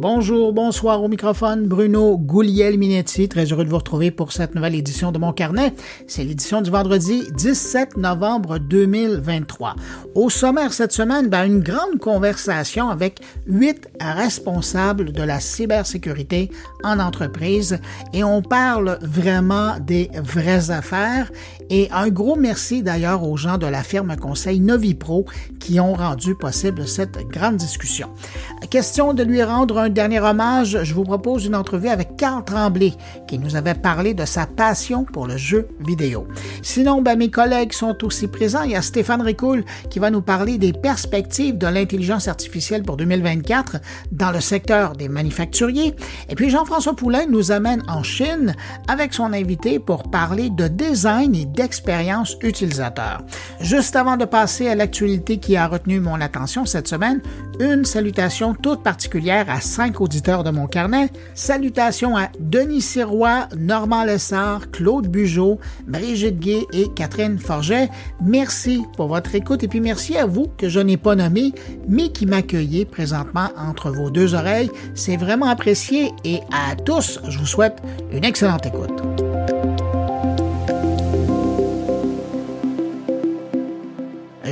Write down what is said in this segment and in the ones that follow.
Bonjour, bonsoir au microphone, Bruno Gouliel-Minetti. Très heureux de vous retrouver pour cette nouvelle édition de mon carnet. C'est l'édition du vendredi 17 novembre 2023. Au sommaire cette semaine, ben, une grande conversation avec huit responsables de la cybersécurité en entreprise et on parle vraiment des vraies affaires et un gros merci d'ailleurs aux gens de la firme conseil Novipro qui ont rendu possible cette grande discussion. Question de lui rendre un dernier hommage, je vous propose une entrevue avec Carl Tremblay, qui nous avait parlé de sa passion pour le jeu vidéo. Sinon, ben, mes collègues sont aussi présents. Il y a Stéphane Ricoul qui va nous parler des perspectives de l'intelligence artificielle pour 2024 dans le secteur des manufacturiers. Et puis Jean-François Poulain nous amène en Chine avec son invité pour parler de design et d'expérience utilisateur. Juste avant de passer à l'actualité qui a retenu mon attention cette semaine, une salutation toute particulière à cinq auditeurs de mon carnet. Salutations à Denis Sirois, Normand Lessard, Claude Bugeaud, Brigitte Gay et Catherine Forget. Merci pour votre écoute et puis merci à vous que je n'ai pas nommé, mais qui m'accueillez présentement entre vos deux oreilles. C'est vraiment apprécié et à tous, je vous souhaite une excellente écoute.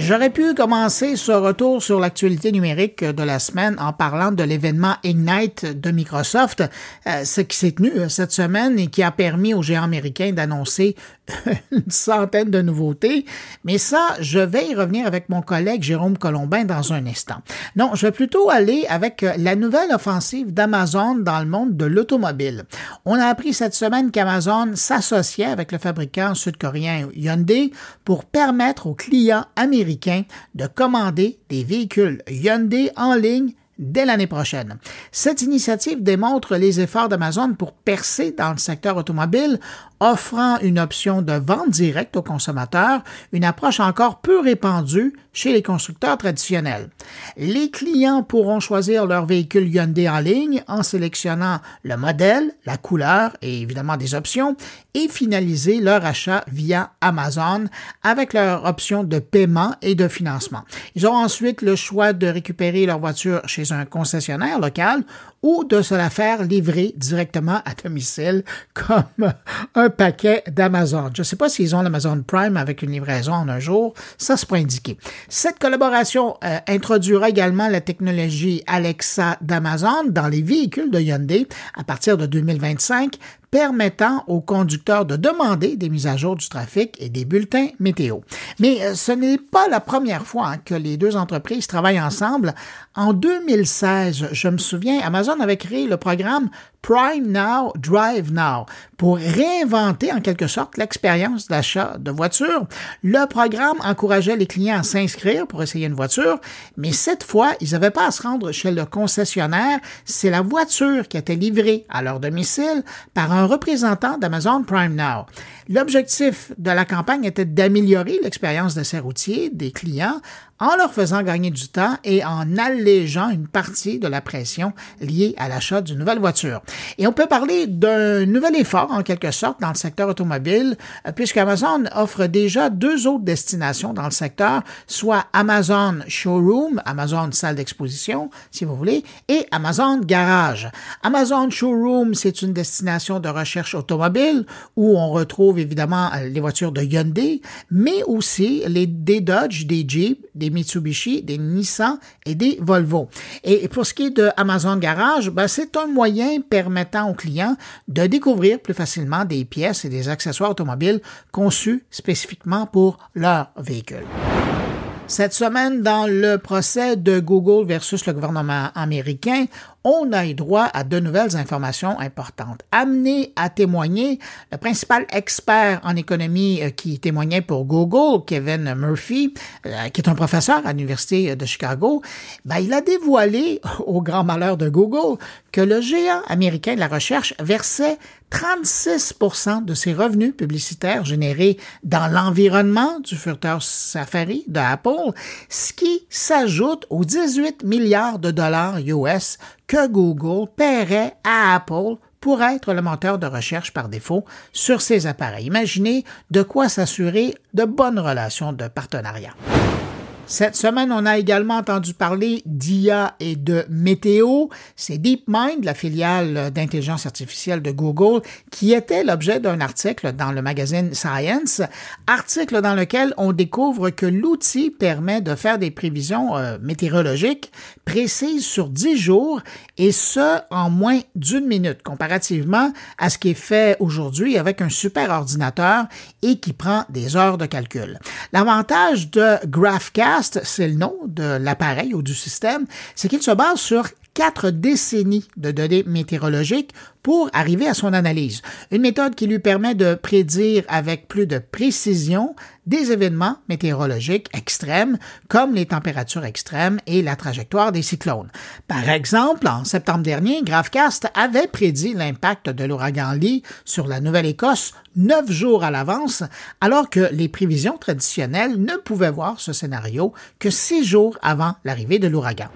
J'aurais pu commencer ce retour sur l'actualité numérique de la semaine en parlant de l'événement Ignite de Microsoft, euh, ce qui s'est tenu euh, cette semaine et qui a permis aux géants américains d'annoncer une centaine de nouveautés, mais ça, je vais y revenir avec mon collègue Jérôme Colombin dans un instant. Non, je vais plutôt aller avec euh, la nouvelle offensive d'Amazon dans le monde de l'automobile. On a appris cette semaine qu'Amazon s'associait avec le fabricant sud-coréen Hyundai pour permettre aux clients américains de commander des véhicules Hyundai en ligne dès l'année prochaine. Cette initiative démontre les efforts d'Amazon pour percer dans le secteur automobile offrant une option de vente directe aux consommateurs, une approche encore peu répandue chez les constructeurs traditionnels. Les clients pourront choisir leur véhicule Hyundai en ligne en sélectionnant le modèle, la couleur et évidemment des options et finaliser leur achat via Amazon avec leur option de paiement et de financement. Ils auront ensuite le choix de récupérer leur voiture chez un concessionnaire local ou de se la faire livrer directement à domicile comme un paquet d'Amazon. Je ne sais pas s'ils ont l'Amazon Prime avec une livraison en un jour, ça c'est pas indiqué. Cette collaboration euh, introduira également la technologie Alexa d'Amazon dans les véhicules de Hyundai à partir de 2025 permettant aux conducteurs de demander des mises à jour du trafic et des bulletins météo. Mais euh, ce n'est pas la première fois hein, que les deux entreprises travaillent ensemble. En 2016, je me souviens, Amazon avait créé le programme Prime Now, Drive Now pour réinventer en quelque sorte l'expérience d'achat de voiture. Le programme encourageait les clients à s'inscrire pour essayer une voiture, mais cette fois, ils n'avaient pas à se rendre chez le concessionnaire, c'est la voiture qui était livrée à leur domicile par un représentant d'Amazon Prime Now. L'objectif de la campagne était d'améliorer l'expérience de ces routiers, des clients, en leur faisant gagner du temps et en allégeant une partie de la pression liée à l'achat d'une nouvelle voiture. Et on peut parler d'un nouvel effort, en quelque sorte, dans le secteur automobile, euh, puisque Amazon offre déjà deux autres destinations dans le secteur, soit Amazon Showroom, Amazon Salle d'exposition, si vous voulez, et Amazon Garage. Amazon Showroom, c'est une destination de recherche automobile où on retrouve évidemment les voitures de Hyundai, mais aussi les, des Dodge, des Jeep, des Mitsubishi, des Nissan et des Volvo. Et pour ce qui est de Amazon Garage, ben, c'est un moyen permettant aux clients de découvrir plus facilement des pièces et des accessoires automobiles conçus spécifiquement pour leur véhicule. Cette semaine, dans le procès de Google versus le gouvernement américain, on a eu droit à de nouvelles informations importantes. Amené à témoigner, le principal expert en économie euh, qui témoignait pour Google, Kevin Murphy, euh, qui est un professeur à l'Université de Chicago, ben, il a dévoilé, au grand malheur de Google, que le géant américain de la recherche versait 36% de ses revenus publicitaires générés dans l'environnement du furteur Safari de Apple, ce qui s'ajoute aux 18 milliards de dollars US que Google paierait à Apple pour être le moteur de recherche par défaut sur ses appareils. Imaginez de quoi s'assurer de bonnes relations de partenariat. Cette semaine, on a également entendu parler d'IA et de météo. C'est DeepMind, la filiale d'intelligence artificielle de Google, qui était l'objet d'un article dans le magazine Science, article dans lequel on découvre que l'outil permet de faire des prévisions euh, météorologiques précises sur 10 jours et ce en moins d'une minute comparativement à ce qui est fait aujourd'hui avec un super ordinateur et qui prend des heures de calcul. L'avantage de GraphCast c'est le nom de l'appareil ou du système, c'est qu'il se base sur quatre décennies de données météorologiques pour arriver à son analyse. Une méthode qui lui permet de prédire avec plus de précision des événements météorologiques extrêmes comme les températures extrêmes et la trajectoire des cyclones. Par exemple, en septembre dernier, GraphCast avait prédit l'impact de l'ouragan Lee sur la Nouvelle-Écosse neuf jours à l'avance, alors que les prévisions traditionnelles ne pouvaient voir ce scénario que six jours avant l'arrivée de l'ouragan.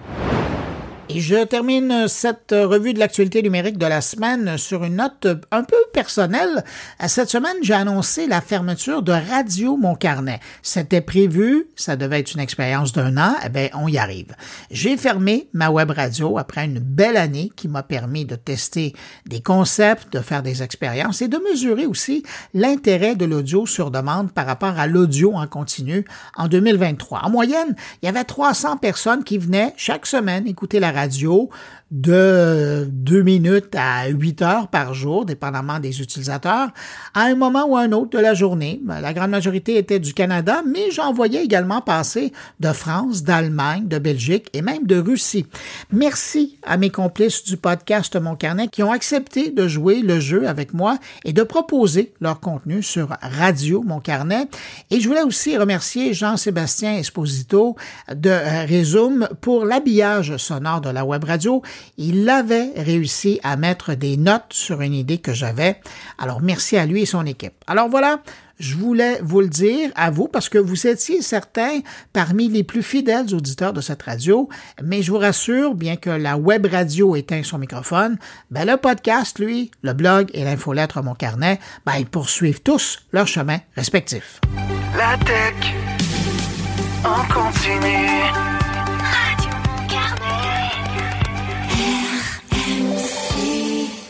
Et je termine cette revue de l'actualité numérique de la semaine sur une note un peu personnelle. Cette semaine, j'ai annoncé la fermeture de Radio Mon Carnet. C'était prévu, ça devait être une expérience d'un an, eh bien, on y arrive. J'ai fermé ma web radio après une belle année qui m'a permis de tester des concepts, de faire des expériences et de mesurer aussi l'intérêt de l'audio sur demande par rapport à l'audio en continu en 2023. En moyenne, il y avait 300 personnes qui venaient chaque semaine écouter la radio radio de 2 minutes à 8 heures par jour, dépendamment des utilisateurs, à un moment ou un autre de la journée. La grande majorité était du Canada, mais j'en voyais également passer de France, d'Allemagne, de Belgique et même de Russie. Merci à mes complices du podcast Mon Carnet qui ont accepté de jouer le jeu avec moi et de proposer leur contenu sur Radio Mon Carnet. Et je voulais aussi remercier Jean-Sébastien Esposito de Resume pour l'habillage sonore de la web radio il avait réussi à mettre des notes sur une idée que j'avais. Alors merci à lui et son équipe. Alors voilà, je voulais vous le dire à vous parce que vous étiez certains parmi les plus fidèles auditeurs de cette radio, mais je vous rassure, bien que la web radio éteint son microphone, ben le podcast, lui, le blog et l'infolettre Mon Carnet, ben ils poursuivent tous leur chemin respectif. La tech.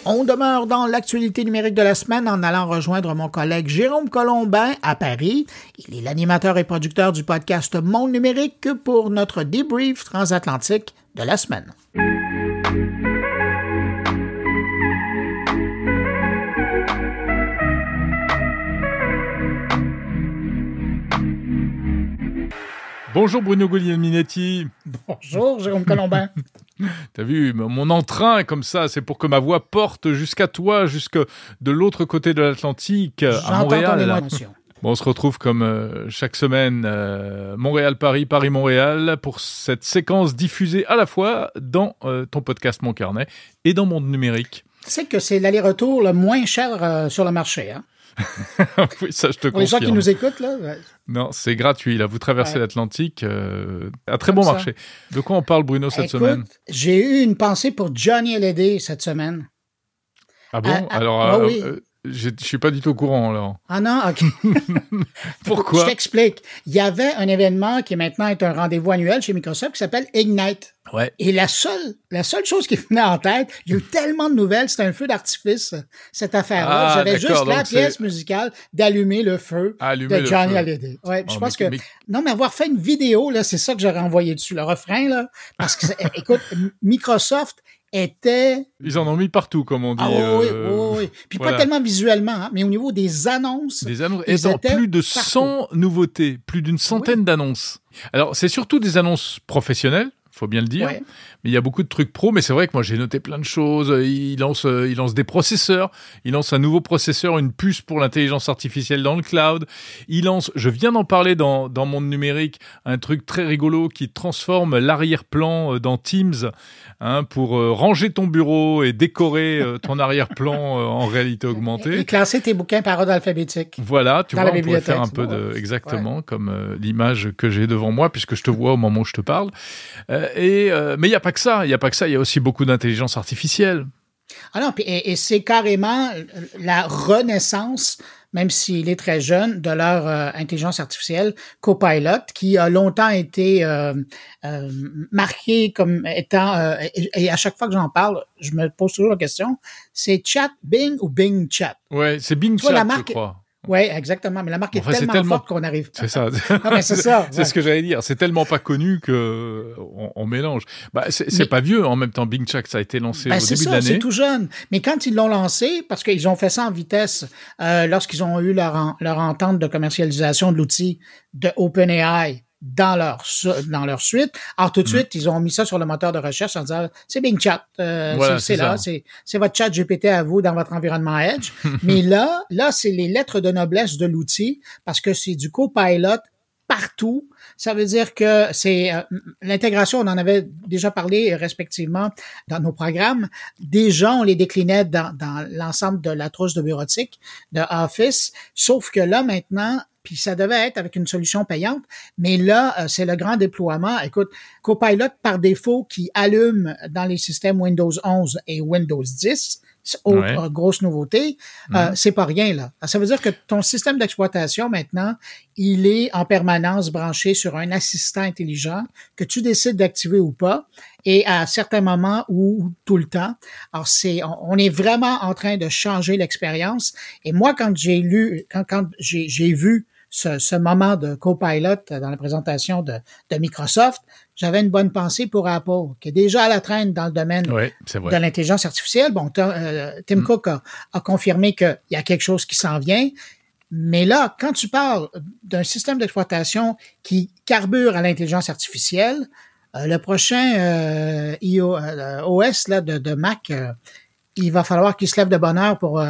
On demeure dans l'actualité numérique de la semaine en allant rejoindre mon collègue Jérôme Colombin à Paris. Il est l'animateur et producteur du podcast Monde numérique pour notre débrief transatlantique de la semaine. Bonjour Bruno Guglielminetti. Bonjour Jérôme Colombin. T'as vu, mon entrain comme ça, c'est pour que ma voix porte jusqu'à toi, jusque de l'autre côté de l'Atlantique, à Montréal. Bon, on se retrouve comme euh, chaque semaine, euh, Montréal-Paris, Paris-Montréal, pour cette séquence diffusée à la fois dans euh, ton podcast Mon Carnet et dans Monde Numérique. Tu sais que c'est l'aller-retour le moins cher sur le marché, hein? oui, ça, je te Pour les gens qui nous écoutent, là. Non, c'est gratuit. Là, vous traversez l'Atlantique. Euh, un très bon marché. De quoi on parle, Bruno, cette semaine? J'ai eu une pensée pour Johnny Hallyday cette semaine. Ah bon? Ah, ah, Alors, ah euh, euh, je ne suis pas du tout au courant, alors. Ah non, OK. Pourquoi? Je t'explique. Il y avait un événement qui maintenant est un rendez-vous annuel chez Microsoft qui s'appelle Ignite. Ouais. Et la seule, la seule chose qui venait en tête, il y a eu tellement de nouvelles, c'était un feu d'artifice, cette affaire-là. Ah, J'avais juste la pièce musicale d'allumer le feu de Johnny Hallyday. Ouais, je oh, pense que, non, mais avoir fait une vidéo, là, c'est ça que j'aurais envoyé dessus, le refrain, là. Parce que, écoute, Microsoft était... Ils en ont mis partout, comme on dit. Ah, oui, euh, oui, oui. Puis pas tellement visuellement, hein, mais au niveau des annonces. Des annonces. Et dans plus de 100 nouveautés, plus d'une centaine d'annonces. Alors, c'est surtout des annonces professionnelles, faut bien le dire. Mais il y a beaucoup de trucs pro, mais c'est vrai que moi j'ai noté plein de choses. Il lance, euh, il lance des processeurs, il lance un nouveau processeur, une puce pour l'intelligence artificielle dans le cloud. Il lance, je viens d'en parler dans, dans Monde Numérique, un truc très rigolo qui transforme l'arrière-plan euh, dans Teams hein, pour euh, ranger ton bureau et décorer ton arrière-plan en réalité augmentée. Et classer tes bouquins par ordre alphabétique. Voilà, tu vois, on pourrait faire un peu de, exactement comme l'image que j'ai devant moi puisque je te vois au moment où je te parle. Et mais il y a pas que ça. Il n'y a pas que ça. Il y a aussi beaucoup d'intelligence artificielle. Ah non, et, c'est carrément la renaissance même s'il est très jeune, de leur euh, intelligence artificielle Copilot, qui a longtemps été euh, euh, marqué comme étant, et, à chaque fois que j'en parle, je me pose toujours la question, c'est Chat Bing ou Bing Chat? Ouais, c'est Bing Chat, la marque, je crois. Oui, exactement. Mais la marque est, tellement forte qu'on arrive. C'est ça. c'est ça. c'est ce que j'allais dire. C'est tellement pas connu que on, mélange. Bah, c'est pas vieux en même temps. Bing Chat, ça a été lancé ben, au début de l'année. C'est tout jeune. Mais quand ils l'ont lancé, parce qu'ils ont fait ça en vitesse, euh, lorsqu'ils ont eu leur, leur entente de commercialisation de l'outil de OpenAI dans leur dans leur suite. Alors tout de mm. suite, ils ont mis ça sur le moteur de recherche en disant c'est Bing Chat, euh, c'est là, c'est c'est votre chat GPT à vous dans votre environnement Edge. Mais là, là c'est les lettres de noblesse de l'outil parce que c'est du copilot partout. Ça veut dire que c'est euh, l'intégration, on en avait déjà parlé respectivement dans nos programmes. Déjà, on les déclinait dans, dans l'ensemble de la trousse de bureautique de Office, sauf que là maintenant, puis ça devait être avec une solution payante, mais là, euh, c'est le grand déploiement. Écoute, Copilot par défaut qui allume dans les systèmes Windows 11 et Windows 10, autre grosse nouveauté, euh, mhm. c'est pas rien là. Ça veut dire que ton système d'exploitation maintenant, il est en permanence branché sur un assistant intelligent que tu décides d'activer ou pas, et à certains moments ou, tout le temps. Alors c'est, on, est vraiment en train de changer l'expérience. Et moi, quand j'ai lu, quand, quand j'ai vu ce, moment de copilot dans la présentation de, Microsoft, j'avais une bonne pensée pour Apple, qui est déjà à la traîne dans le domaine de l'intelligence artificielle. Bon, euh, Tim mm. Cook a, confirmé qu'il y a quelque chose qui s'en vient. Mais là, quand tu parles d'un système d'exploitation qui carbure à l'intelligence artificielle, euh, le prochain euh, OS là, de, de Mac, il va falloir qu'il se lève de bonne heure pour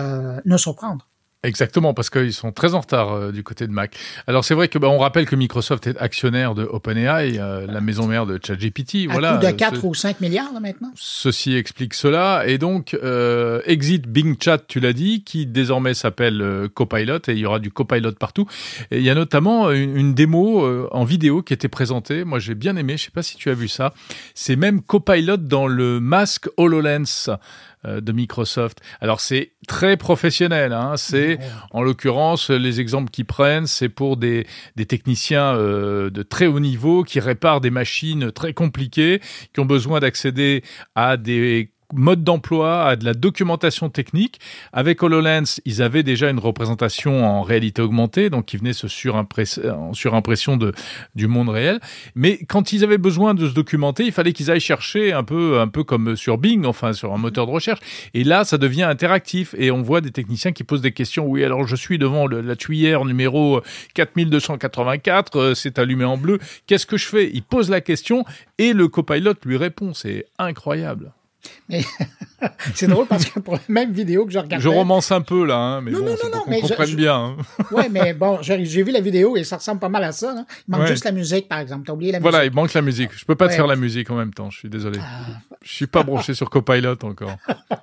nous surprendre. Exactement, parce qu'ils sont très en retard euh, du côté de Mac. Alors c'est vrai que bah, on rappelle que Microsoft est actionnaire de OpenAI, euh, la maison mère de ChatGPT. Voilà, coût de 4 ou 5 milliards là, maintenant. Ceci explique cela. Et donc euh, exit Bing Chat, tu l'as dit, qui désormais s'appelle Copilot et il y aura du Copilot partout. Et il y a notamment une, une démo en vidéo qui était présentée. Moi j'ai bien aimé. Je sais pas si tu as vu ça. C'est même Copilot dans le masque Hololens. Euh, de Microsoft. Alors c'est très professionnel, hein. c'est en l'occurrence les exemples qu'ils prennent, c'est pour des, des techniciens euh, de très haut niveau qui réparent des machines très compliquées, qui ont besoin d'accéder à des mode d'emploi, à de la documentation technique. Avec HoloLens, ils avaient déjà une représentation en réalité augmentée, donc qui venait se surimpression de, du monde réel. Mais quand ils avaient besoin de se documenter, il fallait qu'ils aillent chercher un peu, un peu comme sur Bing, enfin sur un moteur de recherche. Et là, ça devient interactif et on voit des techniciens qui posent des questions. Oui, alors je suis devant la tuyère numéro 4284, euh, c'est allumé en bleu. Qu'est-ce que je fais? Il pose la question et le copilote lui répond. C'est incroyable. Mais c'est drôle parce que pour la même vidéo que je regardais. Je romance un peu là, hein, mais bon, non, non, qu'on comprenne bien. Hein. ouais, mais bon, j'ai vu la vidéo et ça ressemble pas mal à ça. Hein. Il manque juste la musique, par exemple. T'as oublié la musique. Voilà, il manque la musique. Je peux pas te faire la musique en même temps. Je suis désolé. Ah. Je suis pas branché sur Copilot encore.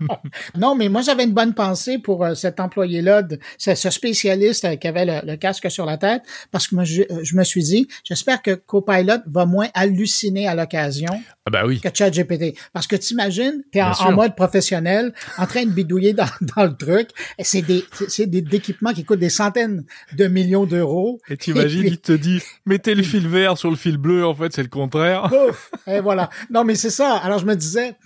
non, mais moi j'avais une bonne pensée pour euh, cet employé-là, ce, spécialiste euh, qui avait le, casque sur la tête, parce que moi je, euh, je me suis dit, j'espère que Copilot va moins halluciner à l'occasion ah bah oui. que ChatGPT. Parce que t'imagines, t'es en, en, mode professionnel, en train de bidouiller dans, dans le truc. C'est des, c'est des équipements qui coûtent des centaines de millions d'euros. Et t'imagines, il te dit, mettez le fil vert sur le fil bleu. En fait, c'est le contraire. Ouf, et voilà. Non, mais c'est ça. Alors je me disais,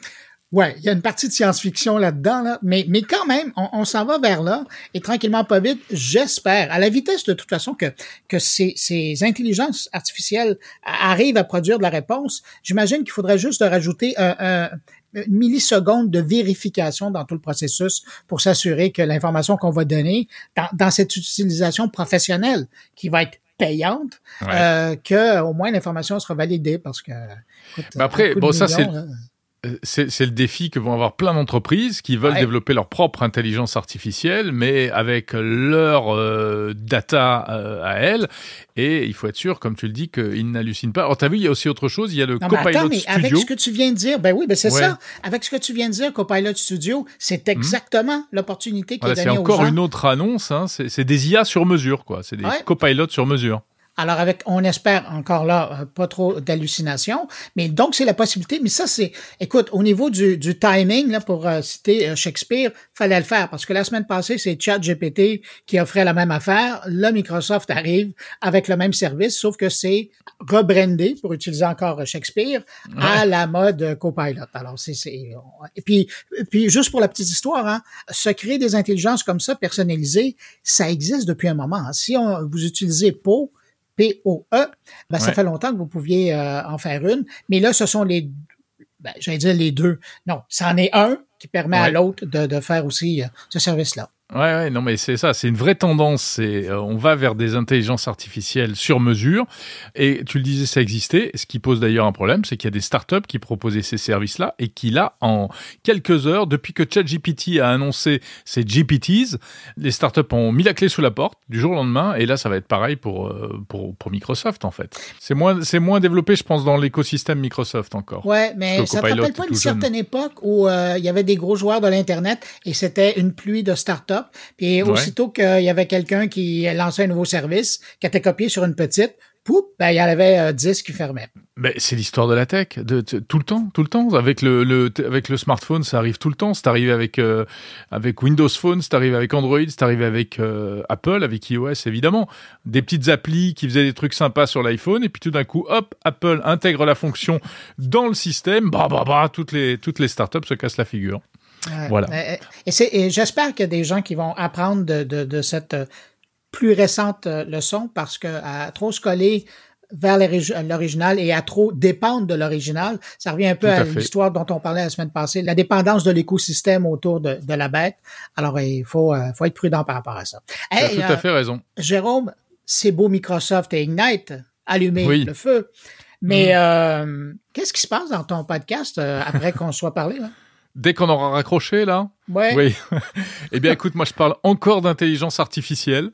Ouais, il y a une partie de science-fiction là-dedans, là, mais, mais quand même, on, s'en va vers là, et tranquillement, pas vite, j'espère, à la vitesse de toute façon que, que ces, ces intelligences artificielles arrivent à produire de la réponse, j'imagine qu'il faudrait juste rajouter un, milliseconde de vérification dans tout le processus pour s'assurer que l'information qu'on va donner dans, dans, cette utilisation professionnelle qui va être payante, euh, que au moins l'information sera validée parce que. après, bon, ça c'est c'est le défi que vont avoir plein d'entreprises qui veulent développer leur propre intelligence artificielle, mais avec leur euh, data euh, à elles. Et il faut être sûr, comme tu le dis, qu'ils n'hallucinent pas. Alors, tu as vu, il y a aussi autre chose. Il y a le Copilot attends, mais Studio. Avec ce que tu viens de dire, ben oui, ben c'est ça. Avec ce que tu viens de dire, Copilot Studio, c'est hmm. exactement l'opportunité qui est donnée C'est encore une autre annonce. Hein. C'est des IA sur mesure, quoi. C'est des copilotes sur mesure. Alors, avec, on espère encore là, euh, pas trop d'hallucinations. Mais donc, c'est la possibilité. Mais ça, c'est, écoute, au niveau du, du timing, là, pour euh, citer euh, Shakespeare, fallait le faire parce que la semaine passée, c'est ChatGPT qui offrait la même affaire. Là, Microsoft arrive avec le même service, sauf que c'est rebrandé, pour utiliser encore Shakespeare, à la mode Copilot. Alors, c'est, c'est, et puis, puis, juste pour la petite histoire, hein, se créer des intelligences comme ça, personnalisées, ça existe depuis un moment. Hein. Si on, vous utilisez Poe, P-O-E, ben, ça fait longtemps que vous pouviez euh, en faire une. Mais là, ce sont les, ben, j'allais dire les deux. Non, c'en est un qui permet à l'autre de, de, faire aussi euh, ce service-là. Ouais, ouais, non, mais c'est ça, c'est une vraie tendance. C'est, euh, on va vers des intelligences artificielles sur mesure. Et tu le disais, ça existait. Ce qui pose d'ailleurs un problème, c'est qu'il y a des startups qui proposaient ces services-là et qui, là, en quelques heures, depuis que ChatGPT a annoncé ses GPTs, les startups ont mis la clé sous la porte du jour au lendemain. Et là, ça va être pareil pour, euh, pour, pour Microsoft, en fait. C'est moins, c'est moins développé, je pense, dans l'écosystème Microsoft encore. Ouais, mais ça ne te rappelle pas une certaine époque où euh, il y avait des gros joueurs de l'Internet et c'était une pluie de startups puis aussitôt qu'il y avait quelqu'un qui lançait un nouveau service, qui était copié sur une petite, poup, ben, il y en avait 10 euh, qui fermaient. Ben, c'est l'histoire de la tech, de, tout le temps, tout le temps. Avec le, avec le smartphone, ça arrive tout le temps. C'est arrivé avec, euh, avec Windows Phone, c'est arrivé avec Android, c'est arrivé avec euh, Apple, avec iOS évidemment. Des petites applis qui faisaient des trucs sympas sur l'iPhone, et puis tout d'un coup, hop, Apple intègre la fonction dans le système, bah, bah, bah, toutes les, toutes les startups se cassent la figure. Voilà. Et, j'espère qu'il y a des gens qui vont apprendre de, cette euh, plus récente euh, leçon parce que à trop se coller vers l'original et à trop dépendre de l'original, ça revient un peu à, l'histoire dont on parlait la semaine passée, la dépendance de l'écosystème autour de, la bête. Alors, il faut, euh, faut être prudent par rapport à ça. Tu as tout à fait raison. Jérôme, c'est beau Microsoft et Ignite, allumer le feu. Mais mm. qu'est-ce qui se passe dans ton podcast après qu'on soit parlé? Là? Dès qu'on aura raccroché, là ouais. Oui. eh bien, écoute, moi, je parle encore d'intelligence artificielle.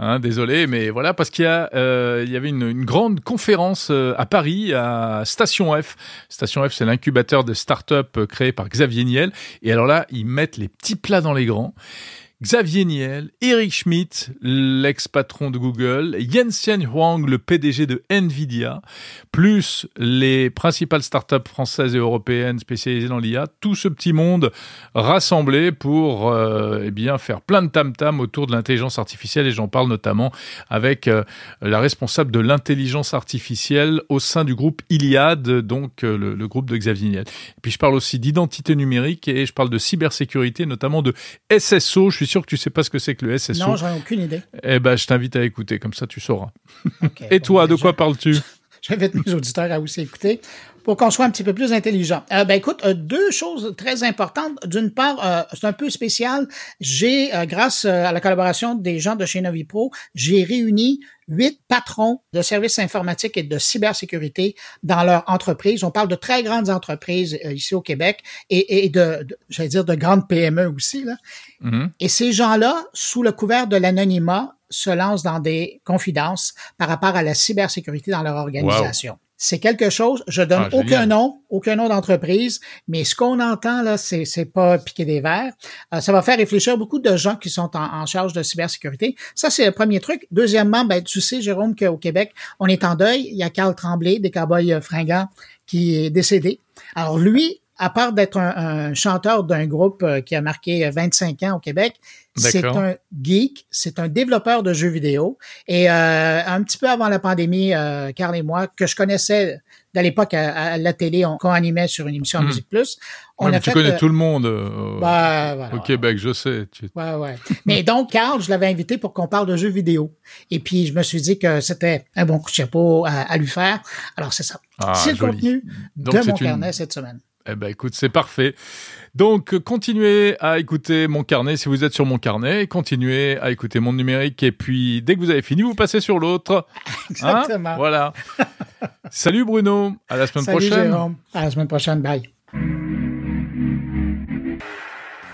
Hein, désolé, mais voilà, parce qu'il y, a, euh, il y avait une, grande conférence euh, à Paris, à Station F. Station F, c'est l'incubateur de start-up euh, créé par Xavier Niel. Et alors là, ils mettent les petits plats dans les grands. Xavier Niel, Eric Schmidt, l'ex-patron de Google, Yenxian Huang, le PDG de Nvidia, plus les principales startups françaises et européennes spécialisées dans l'IA, tout ce petit monde rassemblé pour euh, eh bien faire plein de tam-tam autour de l'intelligence artificielle et j'en parle notamment avec euh, la responsable de l'intelligence artificielle au sein du groupe Iliad, donc euh, le, groupe de Xavier Niel. Et puis je parle aussi d'identité numérique et je parle de cybersécurité, notamment de SSO. Sûr que tu sais pas ce que c'est que le SSO. Non, j'en ai aucune idée. Eh ben, je t'invite à écouter, comme ça tu sauras. Et toi, de quoi parles-tu? J'invite mes auditeurs à aussi écouter pour qu'on soit un petit peu plus intelligent. Euh, ben écoute, euh, deux choses très importantes. D'une part, euh, c'est un peu spécial. J'ai, grâce à la collaboration des gens de chez Novipro, j'ai réuni huit patrons de services informatiques et de cybersécurité dans leur entreprise. On parle de très grandes entreprises ici au Québec et, et de, de j'allais dire, de grandes PME aussi. Là. Mm-hmm. Et ces gens-là, sous le couvert de l'anonymat, se lancent dans des confidences par rapport à la cybersécurité dans leur organisation. C'est quelque chose, je donne ah, aucun nom, aucun nom d'entreprise, mais ce qu'on entend là, c'est, c'est pas piquer des verres. Euh, ça va faire réfléchir beaucoup de gens qui sont en, charge de cybersécurité. Ça, c'est le premier truc. Deuxièmement, ben, tu sais, Jérôme, qu'au Québec, on est en deuil. Il y a Carl Tremblay, des Cowboys fringants, qui est décédé. Alors lui, à part d'être un, chanteur d'un groupe euh, qui a marqué 25 ans au Québec, c'est un geek, c'est un développeur de jeux vidéo. Et euh, un petit peu avant la pandémie, euh, Carl et moi, que je connaissais de l'époque à, la télé, on co-animait sur une émission hmm. Musique Plus. On a tu connais tout le monde bah, au Québec, je sais. Ouais, ouais. Mais donc, Carl, je l'avais invité pour qu'on parle de jeux vidéo. Et puis, je me suis dit que c'était un bon coup de chapeau à, lui faire. Alors, c'est ça. Ah, c'est le contenu de mon carnet cette semaine. Eh ben écoute, c'est parfait. Donc continuez à écouter mon carnet si vous êtes sur mon carnet, continuez à écouter mon numérique et puis dès que vous avez fini, vous passez sur l'autre. Hein? Exactement. voilà. Salut Bruno, à la semaine Salut prochaine. Jérôme. À la semaine prochaine, bye.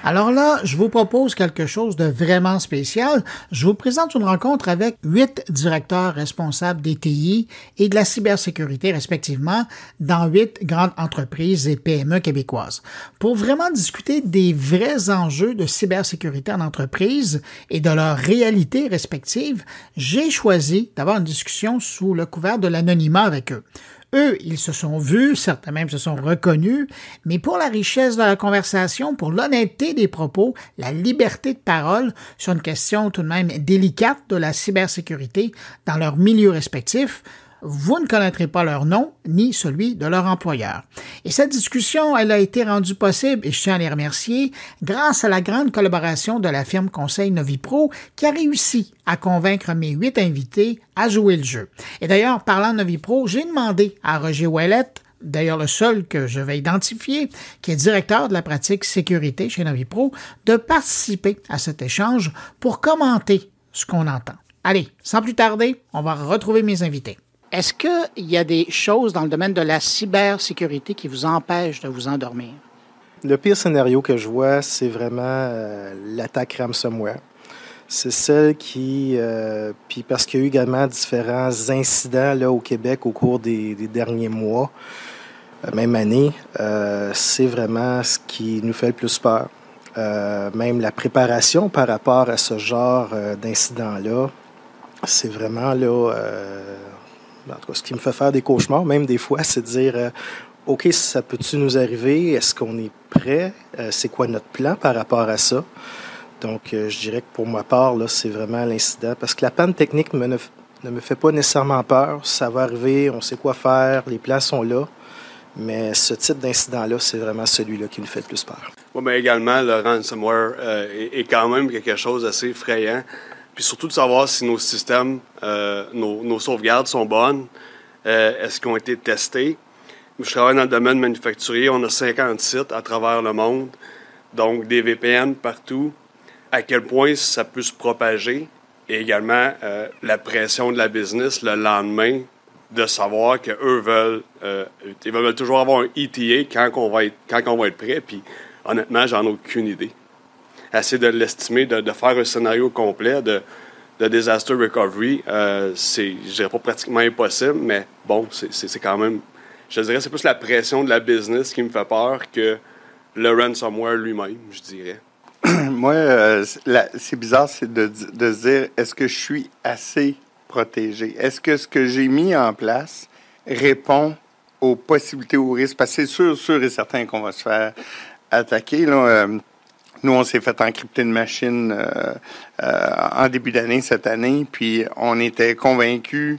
Alors là, je vous propose quelque chose de vraiment spécial. Je vous présente une rencontre avec huit directeurs responsables des TI et de la cybersécurité respectivement dans huit grandes entreprises et PME québécoises pour vraiment discuter des vrais enjeux de cybersécurité en entreprise et de leurs réalités respectives. J'ai choisi d'avoir une discussion sous le couvert de l'anonymat avec eux. Eux, ils se sont vus, certains même se sont reconnus, mais pour la richesse de la conversation, pour l'honnêteté des propos, la liberté de parole sur une question tout de même délicate de la cybersécurité dans leur milieu respectif, vous ne connaîtrez pas leur nom ni celui de leur employeur. Et cette discussion, elle a été rendue possible, et je tiens à les remercier, grâce à la grande collaboration de la firme conseil Novipro qui a réussi à convaincre mes huit invités à jouer le jeu. Et d'ailleurs, parlant de Novipro, j'ai demandé à Roger Ouellette d'ailleurs le seul que je vais identifier, qui est directeur de la pratique sécurité chez Novipro, de participer à cet échange pour commenter ce qu'on entend. Allez, sans plus tarder, on va retrouver mes invités. Est-ce qu'il y a des choses dans le domaine de la cybersécurité qui vous empêchent de vous endormir? Le pire scénario que je vois, c'est vraiment euh, l'attaque ransomware. C'est celle qui, euh, puis parce qu'il y a eu également différents incidents là, au Québec au cours des, derniers mois, euh, même année, c'est vraiment ce qui nous fait le plus peur. même la préparation par rapport à ce genre d'incident-là, c'est vraiment là en tout cas, ce qui me fait faire des cauchemars, même des fois, c'est de dire euh, OK, ça peut-tu nous arriver? Est-ce qu'on est prêt? Euh, c'est quoi notre plan par rapport à ça? Donc, euh, je dirais que pour ma part, là, c'est vraiment l'incident. Parce que la panne technique ne, ne, me fait pas nécessairement peur. Ça va arriver, on sait quoi faire, les plans sont là. Mais ce type d'incident-là, c'est vraiment celui-là qui nous fait le plus peur. Oui, mais également, le ransomware est, est, quand même quelque chose d'assez effrayant puis surtout de savoir si nos systèmes, euh, nos, sauvegardes sont bonnes, euh, est-ce qu'ils ont été testés. Je travaille dans le domaine manufacturier, on a 50 sites à travers le monde, donc des VPN partout. À quel point ça peut se propager et également euh, la pression de la business le lendemain de savoir qu'eux veulent, ils veulent toujours avoir un ETA quand on va être, quand on va être prêt. Puis honnêtement, j'en ai aucune idée essayer de l'estimer, de, faire un scénario complet de, de disaster recovery, euh, c'est, je dirais pas pratiquement impossible, mais bon, c'est quand même, je dirais, c'est plus la pression de la business qui me fait peur que le ransomware lui-même, je dirais. Moi, euh, c'est bizarre, c'est de, de dire, est-ce que je suis assez protégé? Est-ce que ce que j'ai mis en place répond aux possibilités, aux risques? Parce que c'est sûr, sûr et certain qu'on va se faire attaquer. Là, euh, nous, on s'est fait encrypter une machine euh, euh, en début d'année cette année, puis on était convaincus,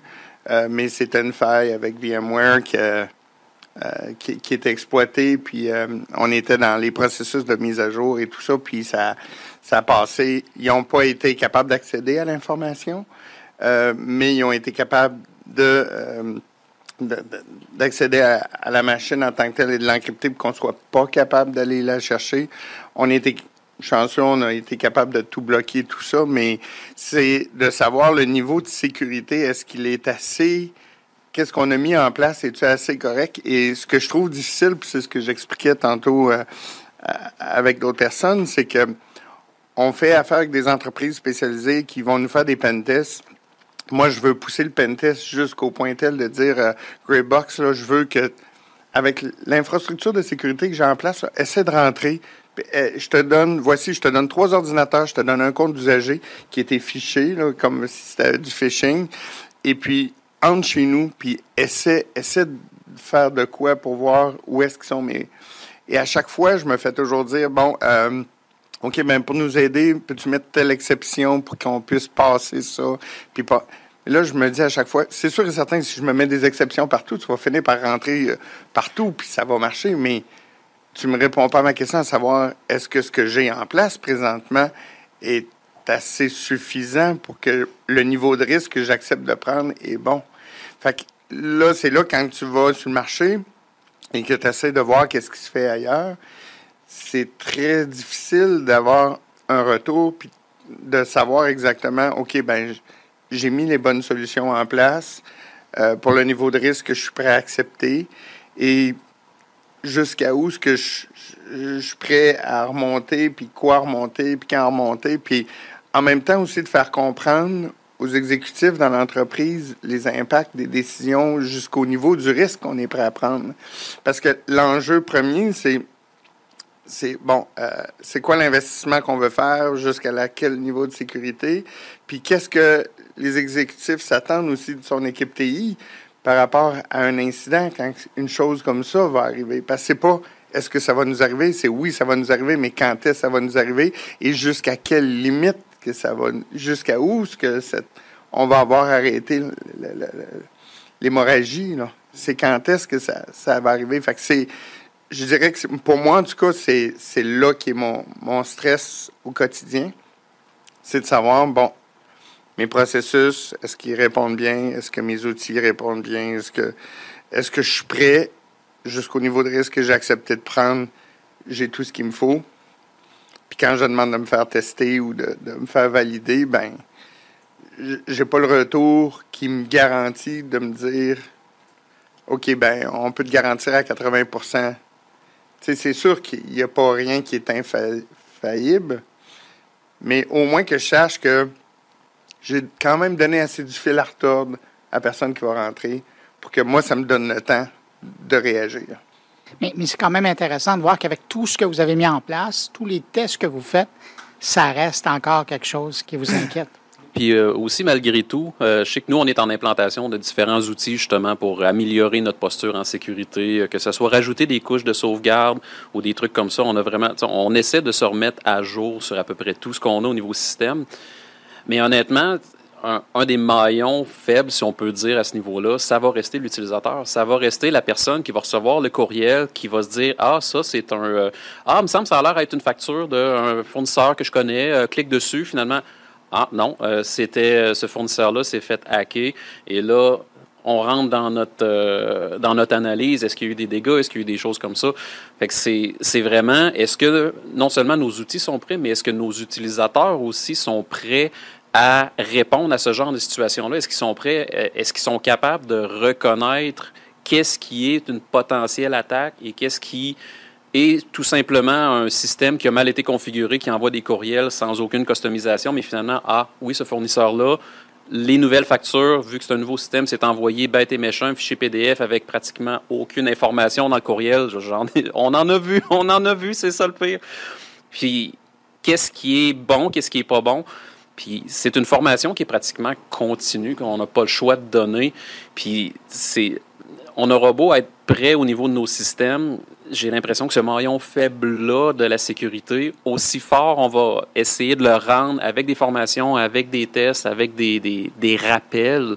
euh, mais c'était une faille avec VMware qui, qui, était exploitée, puis on était dans les processus de mise à jour et tout ça, puis ça, ça a passé. Ils n'ont pas été capables d'accéder à l'information, mais ils ont été capables de d'accéder à, la machine en tant que telle et de l'encrypter pour qu'on soit pas capable d'aller la chercher. On était chanceux, on a été capable de tout bloquer, tout ça, mais c'est de savoir le niveau de sécurité. Est-ce qu'il est assez... Qu'est-ce qu'on a mis en place? Est-ce assez correct? Et ce que je trouve difficile, puis c'est ce que j'expliquais tantôt euh, avec d'autres personnes, c'est que on fait affaire avec des entreprises spécialisées qui vont nous faire des pentests. Moi, je veux pousser le pentest jusqu'au point tel de dire, euh, Greybox, là, je veux que, avec l'infrastructure de sécurité que j'ai en place, essaie de rentrer je te donne, voici, je te donne trois ordinateurs, je te donne un compte d'usager qui était fiché, comme si c'était du phishing. Et puis, entre chez nous, puis essaie, essaie de faire de quoi pour voir où est-ce qu'ils sont mes. Et à chaque fois, je me fais toujours dire, bon, euh, OK, ben pour nous aider, peux-tu mettre telle exception pour qu'on puisse passer ça? Puis là, je me dis à chaque fois, c'est sûr et certain que si je me mets des exceptions partout, tu vas finir par rentrer euh, partout, puis ça va marcher, mais tu me réponds pas à ma question à savoir est-ce que ce que j'ai en place présentement est assez suffisant pour que le niveau de risque que j'accepte de prendre est bon? Fait que là, c'est là quand tu vas sur le marché et que tu essaies de voir qu'est-ce qui se fait ailleurs, c'est très difficile d'avoir un retour puis de savoir exactement, OK, ben j'ai mis les bonnes solutions en place euh, pour le niveau de risque que je suis prêt à accepter et jusqu'à où est-ce que je, suis prêt à remonter, puis quoi remonter, puis quand remonter, puis en même temps aussi de faire comprendre aux exécutifs dans l'entreprise les impacts des décisions jusqu'au niveau du risque qu'on est prêt à prendre. Parce que l'enjeu premier, c'est c'est bon, euh, c'est quoi l'investissement qu'on veut faire, jusqu'à quel niveau de sécurité, puis qu'est-ce que les exécutifs s'attendent aussi de son équipe TI par rapport à un incident quand une chose comme ça va arriver. Parce que c'est pas est-ce que ça va nous arriver, c'est oui, ça va nous arriver, mais quand est-ce que ça va nous arriver? Et jusqu'à quelle limite que ça va, jusqu'à où ce que cette, on va avoir arrêté l'hémorragie, C'est quand est-ce que ça, ça va arriver? Fait c'est, je dirais que pour moi, en tout cas, c'est, c'est là qui est mon, mon stress au quotidien. C'est de savoir, bon, mes processus, est-ce qu'ils répondent bien? Est-ce que mes outils répondent bien? Est-ce que, est-ce que je suis prêt jusqu'au niveau de risque que j'ai accepté de prendre? J'ai tout ce qu'il me faut. Puis quand je demande de me faire tester ou de, me faire valider, ben, j'ai pas le retour qui me garantit de me dire, OK, ben, on peut te garantir à 80% c'est sûr qu'il n'y a pas rien qui est infaillible, mais au moins que je sache que j'ai quand même donné assez du fil à retordre à la personne qui va rentrer pour que moi, ça me donne le temps de réagir. Mais, mais c'est quand même intéressant de voir qu'avec tout ce que vous avez mis en place, tous les tests que vous faites, ça reste encore quelque chose qui vous inquiète. Puis euh, aussi, malgré tout, euh, je sais que nous, on est en implantation de différents outils justement pour améliorer notre posture en sécurité, euh, que ce soit rajouter des couches de sauvegarde ou des trucs comme ça. On a vraiment, on essaie de se remettre à jour sur à peu près tout ce qu'on a au niveau système. Mais honnêtement, un, des maillons faibles, si on peut dire, à ce niveau-là, ça va rester l'utilisateur. Ça va rester la personne qui va recevoir le courriel, qui va se dire Ah, ça, c'est un. ah, il me semble que ça a l'air d'être une facture d'un fournisseur que je connais. clique dessus, finalement. Ah non, euh, c'était euh, ce fournisseur-là s'est fait hacker et là on rentre dans notre euh, dans notre analyse. Est-ce qu'il y a eu des dégâts? Est-ce qu'il y a eu des choses comme ça? Fait que c'est vraiment est-ce que non seulement nos outils sont prêts, mais est-ce que nos utilisateurs aussi sont prêts à répondre à ce genre de situation-là? Est-ce qu'ils sont prêts Est-ce qu'ils sont capables de reconnaître qu'est-ce qui est une potentielle attaque et qu'est-ce qui et tout simplement un système qui a mal été configuré, qui envoie des courriels sans aucune customisation, mais finalement, ah oui, ce fournisseur-là, les nouvelles factures, vu que c'est un nouveau système, c'est envoyé bête et méchant, fichier PDF avec pratiquement aucune information dans le courriel. on en a vu, on en a vu, c'est ça le pire. Puis, qu'est-ce qui est bon, qu'est-ce qui est pas bon? Puis c'est une formation qui est pratiquement continue, qu'on n'a pas le choix de donner. Puis c'est, on aura beau être prêt au niveau de nos systèmes, j'ai l'impression que ce maillon faible-là de la sécurité, aussi fort, on va essayer de le rendre avec des formations, avec des tests, avec des, des, rappels.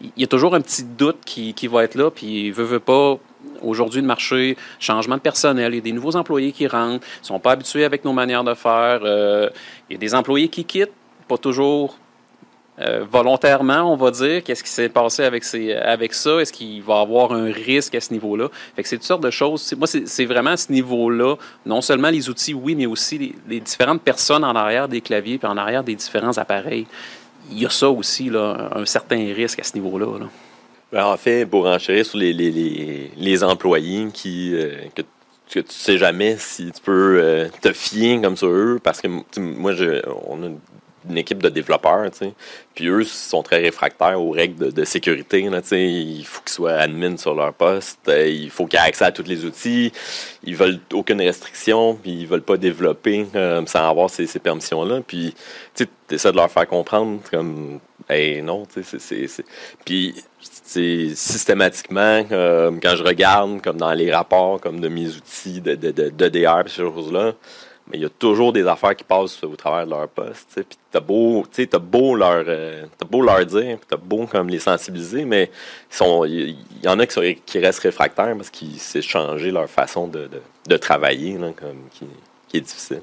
Il y a toujours un petit doute qui, qui va être là, puis veut, veut pas, aujourd'hui, le marché, changement de personnel, il y a des nouveaux employés qui rentrent, ils sont pas habitués avec nos manières de faire, euh, il y a des employés qui quittent, pas toujours euh, volontairement, on va dire, qu'est-ce qui s'est passé avec, ces, avec ça, est-ce qu'il va avoir un risque à ce niveau-là? C'est toutes sortes de choses. Moi, c'est vraiment à ce niveau-là, non seulement les outils, oui, mais aussi les, différentes personnes en arrière des claviers puis en arrière des différents appareils. Il y a ça aussi, là, un certain risque à ce niveau-là. Ben, en fait, pour enchérir sur les, les, les, employés qui, euh, que, que, tu sais jamais si tu peux euh, te fier comme sur eux, parce que moi, je, on a une équipe de développeurs. Puis eux sont très réfractaires aux règles de, sécurité. Il faut qu'ils soient admin sur leur poste, euh, il faut qu'ils aient accès à tous les outils, ils veulent aucune restriction, puis ils veulent pas développer euh, sans avoir ces, permissions-là. Puis, tu essaies de leur faire comprendre comme, hey, non, c'est... Puis, systématiquement, euh, quand je regarde, comme dans les rapports, comme de mes outils de, de DR, ces choses-là, mais il y a toujours des affaires qui passent au travers de leur poste. Puis t'as beau, as beau leur, euh, beau leur dire, t'as beau comme les sensibiliser, mais il y, en a qui, restent réfractaires parce qu'ils s'est changé leur façon de, de, travailler, comme, qui, qui, est difficile.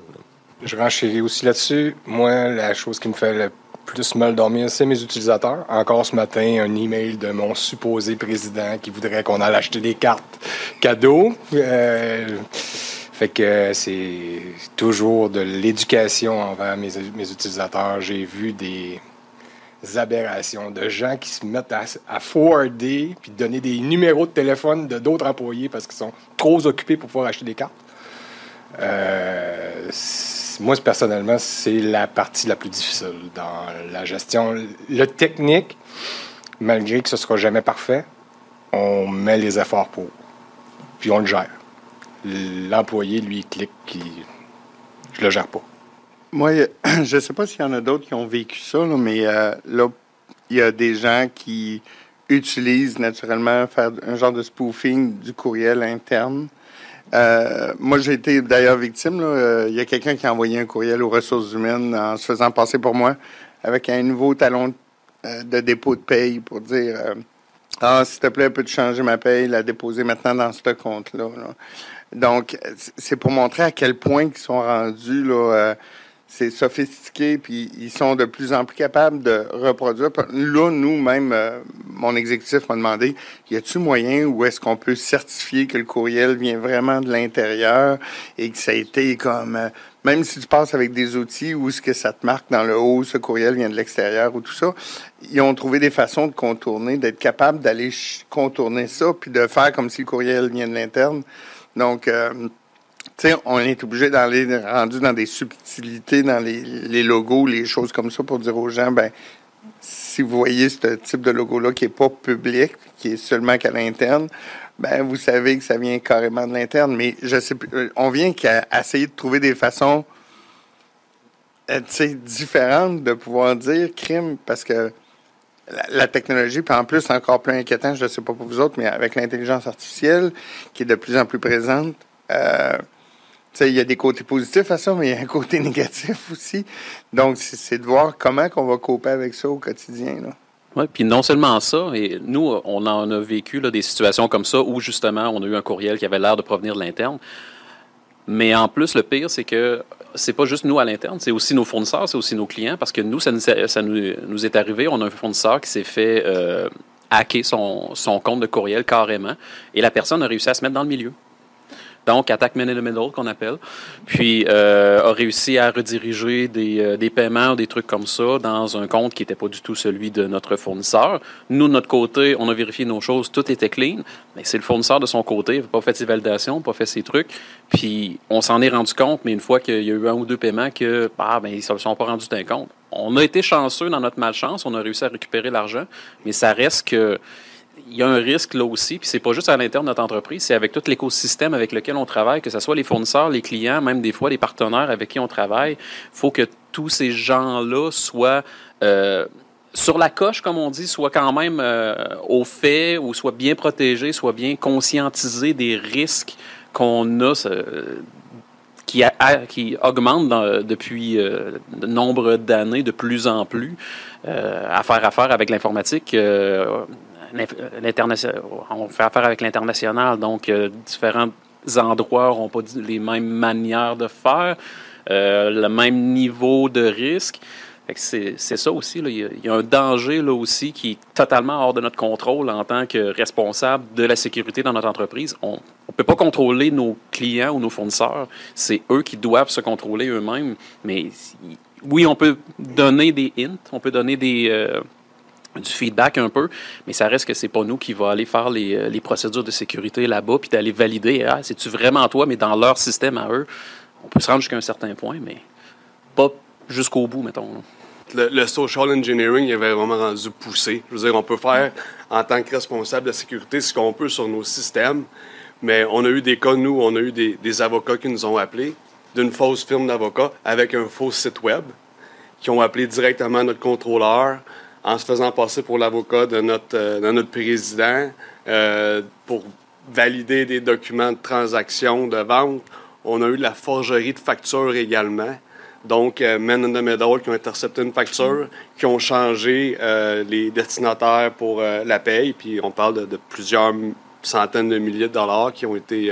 Je renchéris aussi là-dessus. Moi, la chose qui me fait le plus mal dormir, c'est mes utilisateurs. Encore ce matin, un email de mon supposé président qui voudrait qu'on aille acheter des cartes cadeaux. Euh, fait que c'est toujours de l'éducation envers mes, utilisateurs. J'ai vu des aberrations, de gens qui se mettent à, à forwarder puis donner des numéros de téléphone de d'autres employés parce qu'ils sont trop occupés pour pouvoir acheter des cartes. Euh, moi, personnellement, c'est la partie la plus difficile dans la gestion. Le technique, malgré que ce ne sera jamais parfait, on met les efforts pour. Puis on le gère. L'employé, lui, clique, puis je le gère pas. Moi, je sais pas s'il y en a d'autres qui ont vécu ça, mais euh, là, il y a des gens qui utilisent naturellement faire un genre de spoofing du courriel interne. Euh, moi, j'ai été d'ailleurs victime. Euh, il y a quelqu'un qui a envoyé un courriel aux ressources humaines en se faisant passer pour moi avec un nouveau talon de dépôt de paye pour dire Ah, s'il te plaît, peux-tu changer ma paye, la déposer maintenant dans ce compte-là. Donc, c'est pour montrer à quel point ils sont rendus là, c'est sophistiqué, puis ils sont de plus en plus capables de reproduire. Là, nous, même, euh, mon exécutif m'a demandé, y a-t-il moyen où est-ce qu'on peut certifier que le courriel vient vraiment de l'intérieur et que ça a été comme, euh, même si tu passes avec des outils où ce que ça te marque dans le haut, ce courriel vient de l'extérieur ou tout ça, ils ont trouvé des façons de contourner, d'être capables d'aller contourner ça, puis de faire comme si le courriel vient de l'interne. Donc, euh, sais, on est obligé d'aller rendu dans des subtilités, dans les, logos, les choses comme ça, pour dire aux gens, ben, si vous voyez ce type de logo-là qui est pas public, qui est seulement qu'à l'interne, ben, vous savez que ça vient carrément de l'interne. Mais je sais euh, on vient qu'à essayer de trouver des façons, euh, différentes de pouvoir dire crime, parce que la, technologie, puis en plus, encore plus inquiétant, je ne sais pas pour vous autres, mais avec l'intelligence artificielle qui est de plus en plus présente, euh, il y a des côtés positifs à ça, mais il y a un côté négatif aussi. Donc, c'est de voir comment on va couper avec ça au quotidien. Oui, puis non seulement ça, et nous, on en a vécu là, des situations comme ça où justement on a eu un courriel qui avait l'air de provenir de l'interne. Mais en plus, le pire, c'est que c'est pas juste nous à l'interne, c'est aussi nos fournisseurs, c'est aussi nos clients, parce que nous, ça nous, est arrivé, on a un fournisseur qui s'est fait euh, hacker son, son compte de courriel carrément, et la personne a réussi à se mettre dans le milieu donc Attack Man in the Middle qu'on appelle, puis euh, a réussi à rediriger des, euh, des paiements ou des trucs comme ça dans un compte qui n'était pas du tout celui de notre fournisseur. Nous, de notre côté, on a vérifié nos choses, tout était clean, mais c'est le fournisseur de son côté, il n'a pas fait ses validations, pas fait ses trucs, puis on s'en est rendu compte, mais une fois qu'il y a eu un ou deux paiements, que ah, ben, ils ne se sont pas rendus d'un compte. On a été chanceux dans notre malchance, on a réussi à récupérer l'argent, mais ça reste que il y a un risque là aussi, puis c'est pas juste à l'interne de notre entreprise, c'est avec tout l'écosystème avec lequel on travaille, que ce soit les fournisseurs, les clients, même des fois les partenaires avec qui on travaille. Il faut que tous ces gens-là soient euh, sur la coche, comme on dit, soient quand même euh, au fait ou soient bien protégés, soient bien conscientisés des risques qu'on a. qui, qui augmentent depuis euh, de nombre d'années de plus en plus à faire affaire avec l'informatique on fait affaire avec l'international, donc euh, différents endroits n'ont pas les mêmes manières de faire, euh, le même niveau de risque. C'est ça aussi. Il, y a, un danger là aussi qui est totalement hors de notre contrôle en tant que responsable de la sécurité dans notre entreprise. On ne peut pas contrôler nos clients ou nos fournisseurs. C'est eux qui doivent se contrôler eux-mêmes. Mais oui, on peut donner des hints, on peut donner des, euh, du feedback un peu, mais ça reste que c'est pas nous qui va aller faire les, euh, procédures de sécurité là-bas puis d'aller valider ah c'est-tu vraiment toi mais dans leur système à eux? On peut se rendre jusqu'à un certain point mais pas jusqu'au bout mettons le, social engineering il avait vraiment rendu poussé. Je veux dire on peut faire en tant que responsable de la sécurité ce qu'on peut sur nos systèmes mais on a eu des cas nous on a eu des, des avocats qui nous ont appelés d'une fausse firme d'avocats avec un faux site web qui ont appelé directement notre contrôleur en se faisant passer pour l'avocat de notre, euh, de président euh, pour valider des documents de transaction, de vente. On a eu de la forgerie de factures également. Donc, euh, Men in the Middle qui ont intercepté une facture, qui ont changé euh, les destinataires pour la paye, puis on parle de, plusieurs centaines de milliers de dollars qui ont été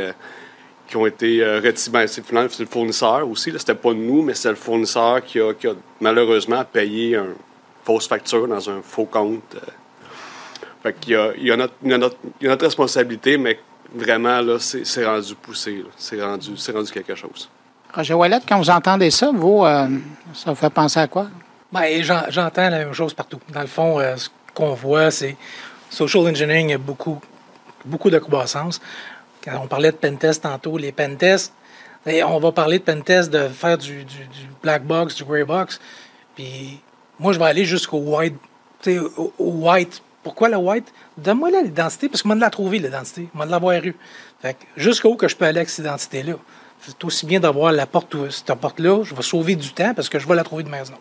qui ont été retirés. C'est le fournisseur aussi. C'était pas nous, mais c'est le fournisseur qui a, qui a malheureusement payé un, fausse facture dans un faux compte. Euh. Fait qu'il y a, il y, a notre, il y a notre, il y a notre responsabilité, mais vraiment, là, c'est rendu poussé. C'est rendu, rendu quelque chose. Roger Wallet, quand vous entendez ça, vous, euh, ça vous fait penser à quoi? Ben, j'entends la même chose partout. Dans le fond, euh, ce qu'on voit, c'est social engineering a beaucoup, beaucoup de croissance. Quand on parlait de pentest tantôt, les pentests, on va parler de pentest, de faire du, du, black box, du gray box. Puis moi, je vais aller jusqu'au white. Pourquoi le white? Donne-moi l'identité, parce que moi, de la trouver, l'identité. Moi, de l'avoir eu. Jusqu'où que je peux aller avec cette identité-là. C'est aussi bien d'avoir la porte, cette porte-là. Je vais sauver du temps parce que je vais la trouver de maison.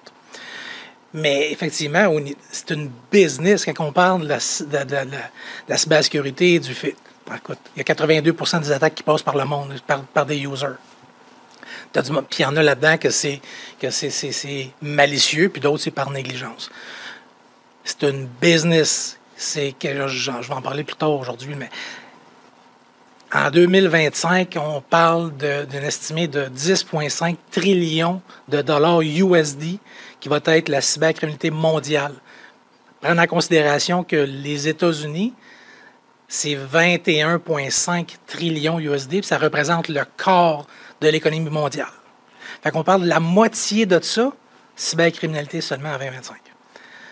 Mais effectivement, c'est une business quand on parle de la, de, cybersécurité, du fait. Écoute, il y a 82% des attaques qui passent par le monde, par, des users. Puis il y en a là-dedans que c'est que c'est malicieux, puis d'autres c'est par négligence. C'est une business. C'est que je vais en parler plus tard aujourd'hui, mais en 2025, on parle d'un estimé de 10,5 trillions de dollars USD qui va être la cybercriminalité mondiale. Prendre en considération que les États-Unis, c'est 21,5 trillions USD, puis ça représente le corps de l'économie mondiale. Fait qu'on parle de la moitié de ça, cybercriminalité seulement en 2025.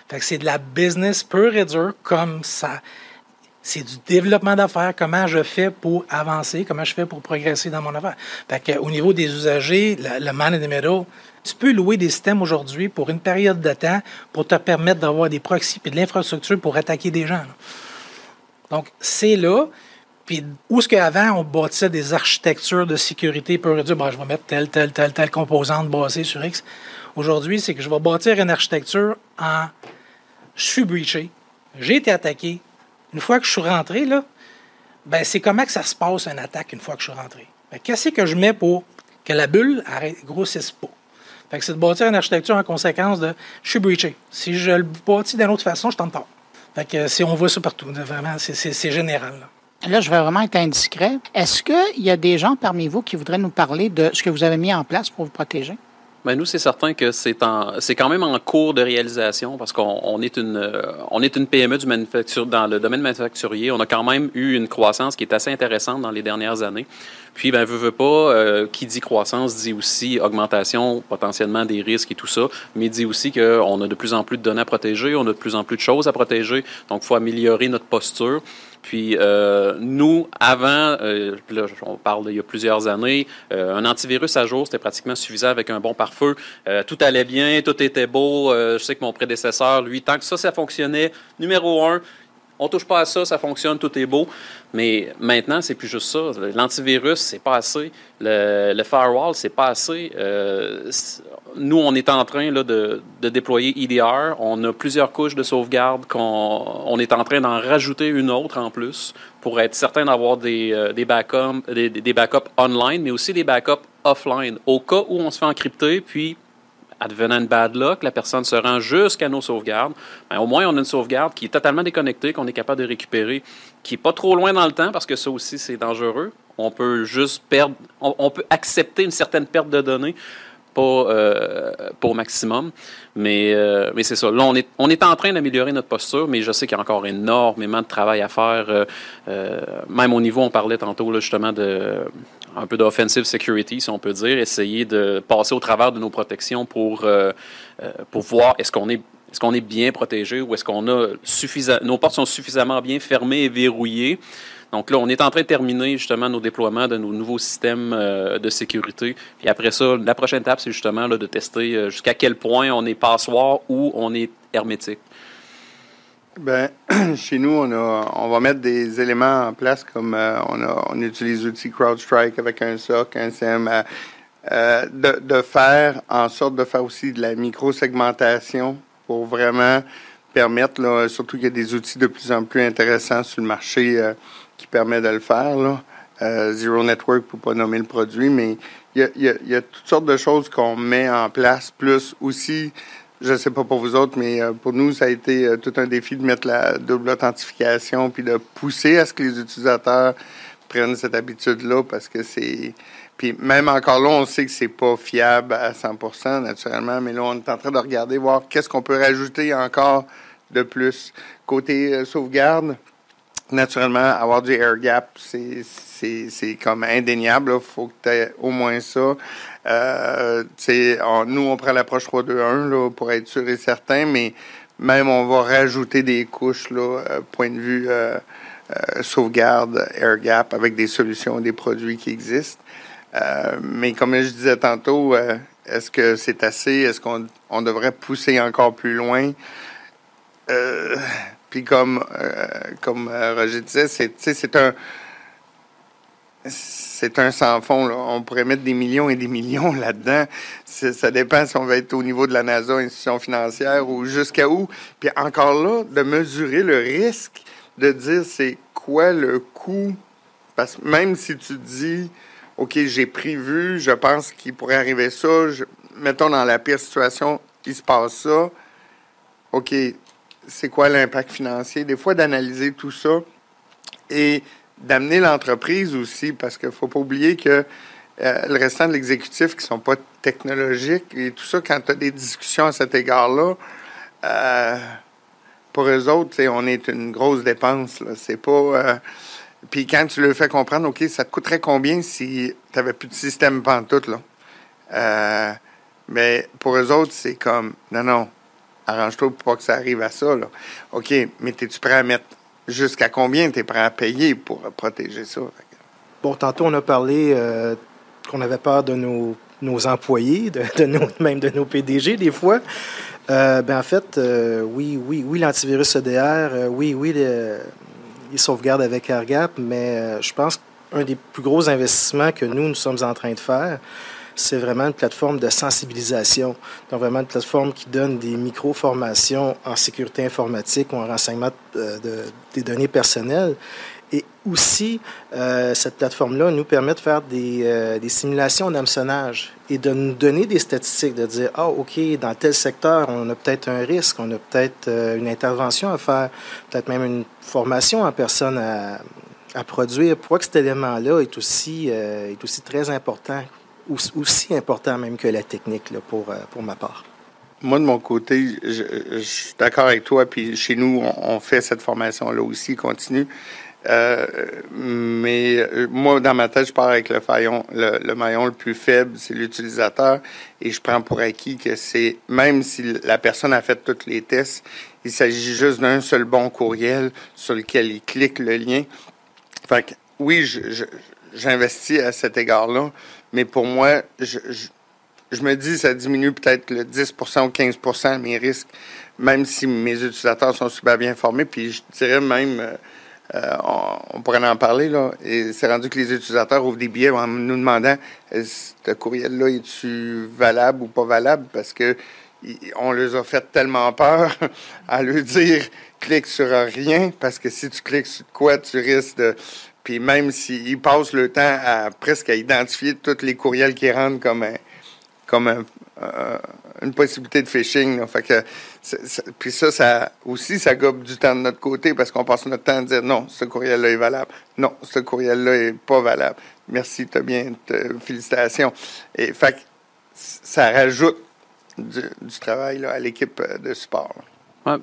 Fait c'est de la business pure et dure, comme ça. C'est du développement d'affaires, comment je fais pour avancer, comment je fais pour progresser dans mon affaire. Fait au niveau des usagers, le, man in the middle, tu peux louer des systèmes aujourd'hui pour une période de temps pour te permettre d'avoir des proxys et de l'infrastructure pour attaquer des gens. Donc, c'est là. Puis, où est-ce qu'avant, on bâtissait des architectures de sécurité pour dire, ben, je vais mettre telle, telle, telle, telle composante basée sur X. Aujourd'hui, c'est que je vais bâtir une architecture en. Je suis breaché, j'ai été attaqué. Une fois que je suis rentré, là, ben, c'est comment que ça se passe une attaque une fois que je suis rentré? Ben, qu'est-ce que je mets pour que la bulle arrête, grossisse pas? Fait que c'est de bâtir une architecture en conséquence de je suis breaché. Si je le bâtis d'une autre façon, je t'en parle. Fait que si on voit ça partout, vraiment, c'est général. Je vais vraiment être indiscret. Est-ce qu'il y a des gens parmi vous qui voudraient nous parler de ce que vous avez mis en place pour vous protéger? Ben nous, c'est certain que c'est c'est quand même en cours de réalisation parce qu'on est une, euh, on est une PME du manufacture, dans le domaine manufacturier. On a quand même eu une croissance qui est assez intéressante dans les dernières années. Puis, ben, veut, veut pas, euh, qui dit croissance dit aussi augmentation potentiellement des risques et tout ça, mais dit aussi qu'on a de plus en plus de données à protéger, on a de plus en plus de choses à protéger, donc il faut améliorer notre posture. Puis euh, nous, avant, euh, on parle d'il y a plusieurs années, euh, un antivirus à jour, c'était pratiquement suffisant avec un bon pare-feu. Tout allait bien, tout était beau. je sais que mon prédécesseur, lui, tant que ça, ça fonctionnait, numéro un, on touche pas à ça, ça fonctionne, tout est beau. Mais maintenant, c'est plus juste ça. L'antivirus, c'est pas assez. Le, le firewall, c'est pas assez. Nous, on est en train de, de, déployer EDR. On a plusieurs couches de sauvegarde qu'on on est en train d'en rajouter une autre en plus pour être certain d'avoir des, euh, backups, online, mais aussi des backups offline. Au cas où on se fait encrypter, puis advenant une bad luck, la personne se rend jusqu'à nos sauvegardes, ben, au moins on a une sauvegarde qui est totalement déconnectée, qu'on est capable de récupérer, qui est pas trop loin dans le temps parce que ça aussi c'est dangereux. On peut juste perdre, on, peut accepter une certaine perte de données pas, euh, au maximum. Mais, euh, mais c'est ça. Là, on est, on est en train d'améliorer notre posture, mais je sais qu'il y a encore énormément de travail à faire. Euh, euh, même au niveau, on parlait tantôt là, justement de un peu d'offensive security, si on peut dire, essayer de passer au travers de nos protections pour, pour voir est-ce qu'on est est-ce est bien protégé ou est-ce qu'on a suffisamment, nos portes sont suffisamment bien fermées et verrouillées. Donc là, on est en train de terminer justement nos déploiements de nos nouveaux systèmes euh, de sécurité. Puis après ça, la prochaine étape, c'est justement là, de tester jusqu'à quel point on est passoire ou on est hermétique. Ben, chez nous, on, a, on va mettre des éléments en place comme euh, on, a, on utilise l'outil CrowdStrike avec un SOC, un CM, euh, euh, de, de, faire en sorte de faire aussi de la micro-segmentation pour vraiment permettre, là, surtout qu'il y a des outils de plus en plus intéressants sur le marché qui permettent de le faire. Là. Zero Network, pour pas nommer le produit, mais il y a, toutes sortes de choses qu'on met en place, plus aussi je ne sais pas pour vous autres, mais euh, pour nous, ça a été euh, tout un défi de mettre la double authentification puis de pousser à ce que les utilisateurs prennent cette habitude-là parce que c'est. Puis même encore là, on sait que c'est pas fiable à 100% naturellement, mais là, on est en train de regarder, voir qu'est-ce qu'on peut rajouter encore de plus. Côté euh, sauvegarde, naturellement, avoir du air gap, c'est comme indéniable. Il faut que tu aies au moins ça. Euh, nous, on prend l'approche 3-2-1 pour être sûr et certain, mais même on va rajouter des couches, là, euh, point de vue euh, euh, sauvegarde, air gap, avec des solutions, des produits qui existent. mais comme je disais tantôt, est-ce que c'est assez? Est-ce qu'on on devrait pousser encore plus loin? Puis comme, comme Roger disait, c'est un c'est un sans fond. Là. On pourrait mettre des millions et des millions là-dedans. Ça dépend si on va être au niveau de la NASA, institution financière, ou jusqu'à où. Puis encore là, de mesurer le risque, de dire c'est quoi le coût. Parce que même si tu dis, OK, j'ai prévu, je pense qu'il pourrait arriver ça, mettons dans la pire situation, il se passe ça. OK, c'est quoi l'impact financier? Des fois, d'analyser tout ça. Et d'amener l'entreprise aussi, parce qu'il ne faut pas oublier que euh, le restant de l'exécutif qui ne sont pas technologiques et tout ça, quand tu as des discussions à cet égard-là, euh, pour eux autres, on est une grosse dépense. C'est pas. Euh, puis quand tu le fais comprendre, OK, ça te coûterait combien si tu n'avais plus de système pantoute, là? mais pour eux autres, c'est comme non, non, arrange-toi pour pas que ça arrive à ça. Là. OK, mais es-tu prêt à mettre jusqu'à combien tu es prêt à payer pour protéger ça? Bon, tantôt, on a parlé euh, qu'on avait peur de nos, nos employés, de, même de nos PDG, des fois. Euh, ben, en fait, euh, oui, oui, oui, l'antivirus EDR, oui, oui, les, les, sauvegardes avec AirGap, mais je pense qu'un des plus gros investissements que nous, nous sommes en train de faire, c'est vraiment une plateforme de sensibilisation. Donc, vraiment une plateforme qui donne des micro-formations en sécurité informatique ou en renseignement euh, de, des données personnelles. Et aussi, euh, cette plateforme-là nous permet de faire des, euh, des simulations d'hameçonnage et de nous donner des statistiques, de dire, ah, OK, dans tel secteur, on a peut-être un risque, on a peut-être une intervention à faire, peut-être même une formation en personne à, produire. Pourquoi cet élément-là est aussi, est aussi très important aussi important même que la technique là, pour, euh, pour ma part. Moi, de mon côté, je, suis d'accord avec toi. Puis chez nous, on, fait cette formation-là aussi, continue. Euh, mais euh, moi, dans ma tête, je pars avec le, le, maillon le plus faible, c'est l'utilisateur. Et je prends pour acquis que c'est, même si la personne a fait tous les tests, il s'agit juste d'un seul bon courriel sur lequel il clique le lien. Fait que, oui, j'investis à cet égard-là, mais pour moi, je, je, me dis ça diminue peut-être le 10% ou 15% mes risques, même si mes utilisateurs sont super bien formés. Puis je dirais même, euh, euh, on, pourrait en parler, là, et c'est rendu que les utilisateurs ouvrent des billets en nous demandant ce courriel-là, est-tu valable ou pas valable? Parce que on les a fait tellement peur à leur dire clique sur rien, parce que si tu cliques sur quoi, tu risques de puis même s'ils passent le temps à presque à identifier tous les courriels qui rentrent comme une possibilité de phishing. Puis ça, aussi, ça gobe du temps de notre côté parce qu'on passe notre temps à dire non, ce courriel-là est valable. Non, ce courriel-là est pas valable. Merci, t'as bien, félicitations. Et ça rajoute du, travail à l'équipe de support.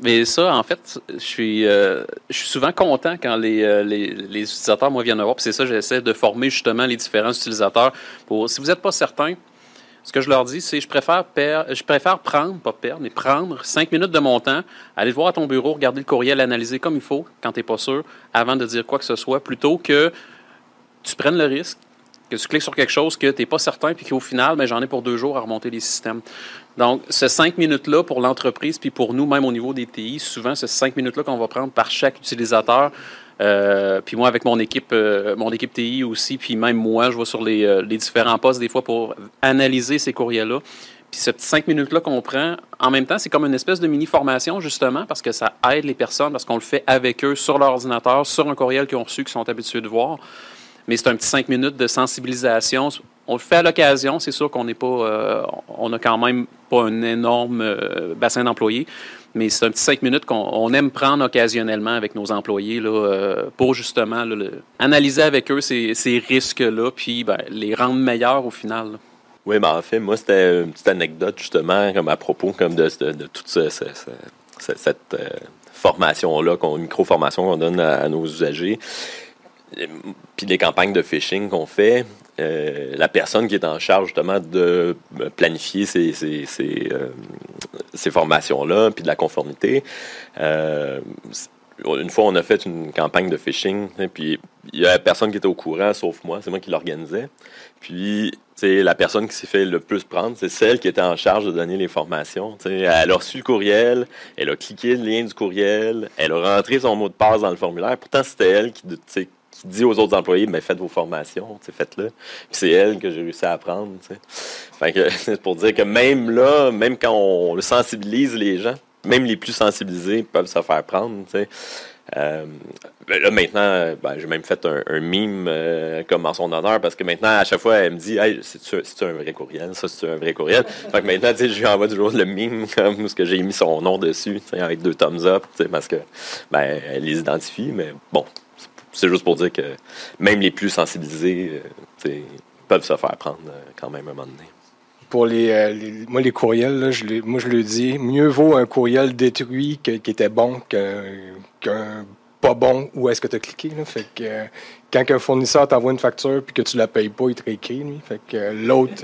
Mais ça, en fait, je suis, euh, souvent content quand les, euh, les, utilisateurs, moi, viennent me voir. C'est ça, j'essaie de former justement les différents utilisateurs. Si vous n'êtes pas certain, ce que je leur dis, c'est je préfère je préfère prendre, pas perdre, mais prendre cinq minutes de mon temps, aller voir à ton bureau, regarder le courriel, analyser comme il faut quand tu n'es pas sûr, avant de dire quoi que ce soit, plutôt que tu prennes le risque que tu cliques sur quelque chose que tu n'es pas certain, puis qu'au final, ben, j'en ai pour deux jours à remonter les systèmes. Donc, ce cinq minutes-là pour l'entreprise, puis pour nous, même au niveau des TI, souvent, ce cinq minutes-là qu'on va prendre par chaque utilisateur. Euh, puis moi, avec mon équipe, euh, mon équipe TI aussi, puis même moi, je vais sur les, euh, les différents postes des fois pour analyser ces courriels-là. Puis ces cinq minutes-là qu'on prend, en même temps, c'est comme une espèce de mini-formation, justement, parce que ça aide les personnes, parce qu'on le fait avec eux, sur leur ordinateur, sur un courriel qu'ils ont reçu, qu'ils sont habitués de voir mais c'est un petit cinq minutes de sensibilisation. On le fait à l'occasion, c'est sûr qu'on n'est pas, euh, on n'a quand même pas un énorme euh, bassin d'employés, mais c'est un petit cinq minutes qu'on aime prendre occasionnellement avec nos employés euh, pour justement analyser avec eux ces, risques-là, puis ben, les rendre meilleurs au final. Oui, mais en fait, moi, c'était une petite anecdote justement comme à propos comme de, toute cette formation-là, qu'on, micro-formation qu'on donne à, nos usagers, puis les campagnes de phishing qu'on fait, la personne qui est en charge justement de planifier ces, ces, ces, formations-là, puis de la conformité, une fois, on a fait une campagne de phishing, puis il y a personne qui était au courant, sauf moi, c'est moi qui l'organisais. Puis, c'est la personne qui s'est fait le plus prendre, c'est celle qui était en charge de donner les formations. elle a reçu le courriel, elle a cliqué le lien du courriel, elle a rentré son mot de passe dans le formulaire. Pourtant, c'était elle qui, qui dit aux autres employés, mais faites vos formations, faites-le. C'est elle que j'ai réussi à apprendre. c'est pour dire que même là, même quand on sensibilise les gens, même les plus sensibilisés peuvent se faire prendre. Euh, ben là, maintenant, ben, j'ai même fait un, mime euh, comme en son honneur parce que maintenant, à chaque fois, elle me dit Hey, c'est-tu un vrai courriel? Ça, c'est un vrai courriel Fait que maintenant, je lui envoie toujours le mime comme ce que j'ai mis son nom dessus avec deux thumbs up parce que ben, elle les identifie. Mais bon, c'est juste pour dire que même les plus sensibilisés euh, peuvent se faire prendre quand même un moment donné pour les, euh, moi les courriels, là, je moi je le dis, mieux vaut un courriel détruit qui était bon qu'un pas bon où est-ce que tu as cliqué. Fait que euh, quand un fournisseur t'envoie une facture puis que tu la payes pas, il te réécrit. Lui. Fait que euh, l'autre.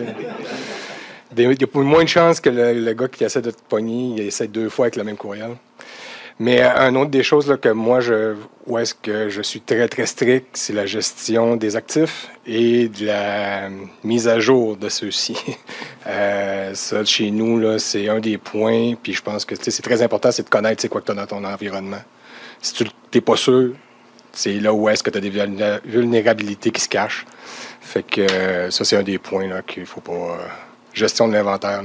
il y a moins de chances que le, le, gars qui essaie de te pogner, il essaie deux fois avec le même courriel. Mais euh, un autre des choses que moi, je, où est-ce que je suis très, très strict, c'est la gestion des actifs et de la mise à jour de ceux-ci. euh, ça, chez nous, c'est un des points. Puis je pense que c'est très important, c'est de connaître c'est quoi que tu as dans ton environnement. Si tu n'es pas sûr, c'est là où est-ce que tu as des vulnérabilités qui se cachent. Fait que euh, ça, c'est un des points là, qu'il faut pas... Euh, gestion de l'inventaire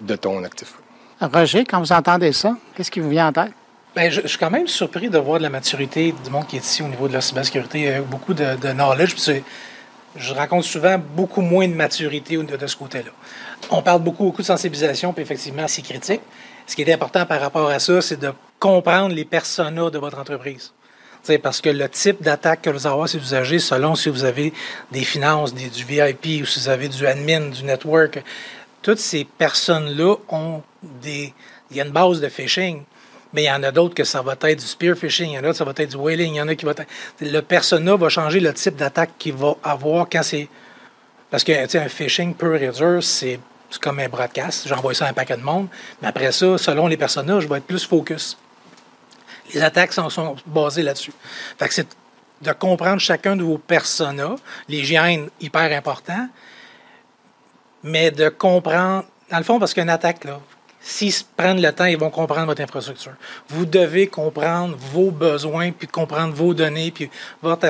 de ton actif. Roger, quand vous entendez ça, qu'est-ce qui vous vient en tête? Bien, je, suis quand même surpris de voir de la maturité du monde qui est ici au niveau de la cybersécurité. A beaucoup de, knowledge. je rencontre souvent beaucoup moins de maturité de, de ce côté-là. On parle beaucoup, beaucoup de sensibilisation, puis effectivement, c'est critique. Ce qui est important par rapport à ça, c'est de comprendre les personas de votre entreprise. sais, parce que le type d'attaque que vous avez si vous selon si vous avez des finances, du VIP ou si vous avez du admin, du network, toutes ces personnes-là ont des. Il y a une base de phishing mais il y en a d'autres que ça va être du spear phishing, il y en a d'autres ça va être du whaling, il y en a qui va être... Le persona va changer le type d'attaque qu'il va avoir quand c'est... Parce que, tu sais, un phishing pur et dur, c'est comme un broadcast. J'envoie ça à un paquet de monde. Mais après ça, selon les personnages, je vais être plus focus. Les attaques sont, sont basées là-dessus. Fait que c'est de comprendre chacun de vos personas, l'hygiène hyper important, mais de comprendre, dans le fond, parce qu'une attaque, là, S'ils prennent le temps, ils vont comprendre votre infrastructure. Vous devez comprendre vos besoins, puis comprendre vos données, puis votre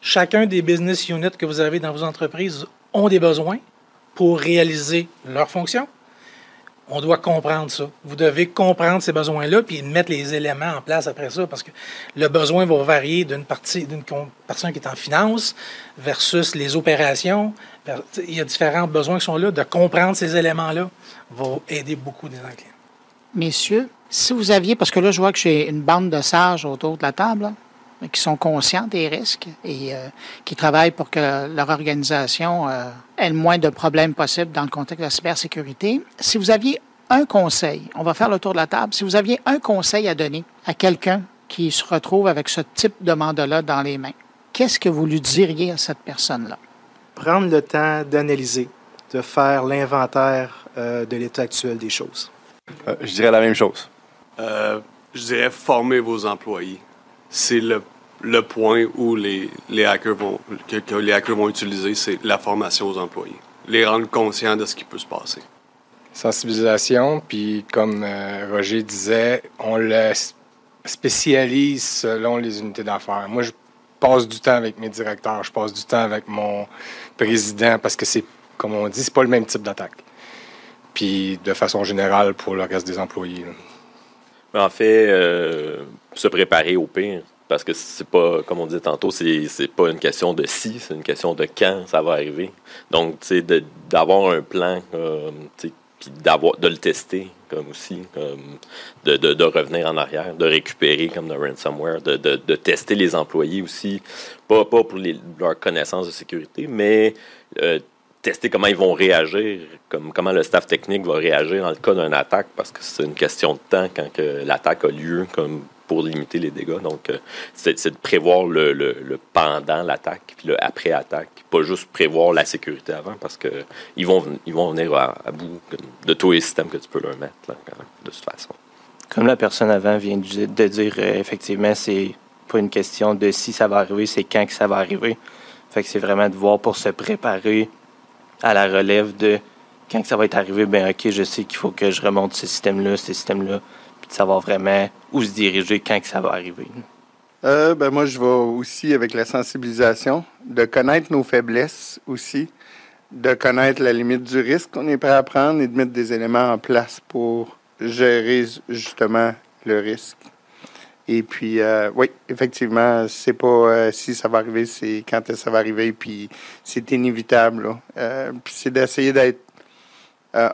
Chacun des business units que vous avez dans vos entreprises ont des besoins pour réaliser leurs fonctions. On doit comprendre ça. Vous devez comprendre ces besoins-là, puis mettre les éléments en place après ça, parce que le besoin va varier d'une partie, d'une personne qui est en finance versus les opérations. Il y a différents besoins qui sont là. De comprendre ces éléments-là va aider beaucoup des clients. Messieurs, si vous aviez, parce que là, je vois que j'ai une bande de sages autour de la table, qui sont conscients des risques et euh, qui travaillent pour que leur organisation euh, ait le moins de problèmes possibles dans le contexte de la cybersécurité. Si vous aviez un conseil, on va faire le tour de la table, si vous aviez un conseil à donner à quelqu'un qui se retrouve avec ce type de mandat-là dans les mains, qu'est-ce que vous lui diriez à cette personne-là? Prendre le temps d'analyser, de faire l'inventaire euh, de l'état actuel des choses. je dirais la même chose. je dirais former vos employés c'est le, le, point où les, les hackers vont, que, les hackers vont utiliser, c'est la formation aux employés. Les rendre conscients de ce qui peut se passer. Sensibilisation, puis comme euh, Roger disait, on le spécialise selon les unités d'affaires. Moi, je passe du temps avec mes directeurs, je passe du temps avec mon président parce que c'est, comme on dit, c'est pas le même type d'attaque. Puis de façon générale pour le reste des employés. En fait, euh, se préparer au pire. Parce que c'est pas, comme on disait tantôt, c'est, c'est pas une question de si, c'est une question de quand ça va arriver. Donc, tu d'avoir un plan, puis d'avoir, de le tester, comme aussi, de, de, revenir en arrière, de récupérer comme de ransomware, de, de, tester les employés aussi, pas, pas pour leur connaissance de sécurité, mais euh, tester comment ils vont réagir, comme, comment le staff technique va réagir dans le cas d'une attaque, parce que c'est une question de temps quand que l'attaque a lieu, comme pour limiter les dégâts. Donc, euh, c'est de prévoir le, le, pendant l'attaque, puis le après-attaque. Pas juste prévoir la sécurité avant, parce que ils vont, ils vont venir à, bout de tous les systèmes que tu peux leur mettre, de toute façon. Comme la personne avant vient de dire, euh, effectivement, c'est pas une question de si ça va arriver, c'est quand que ça va arriver. Fait c'est vraiment de voir pour se préparer à la relève de quand ça va être arrivé, ben ok, je sais qu'il faut que je remonte ce système-là, ce système-là, puis de savoir vraiment où se diriger quand que ça va arriver. Euh, ben moi, je vais aussi avec la sensibilisation, de connaître nos faiblesses aussi, de connaître la limite du risque qu'on est prêt à prendre et de mettre des éléments en place pour gérer justement le risque. Et puis, euh, oui, effectivement, c'est pas euh, si ça va arriver, c'est quand ça va arriver, puis c'est inévitable. Euh, puis c'est d'essayer d'être.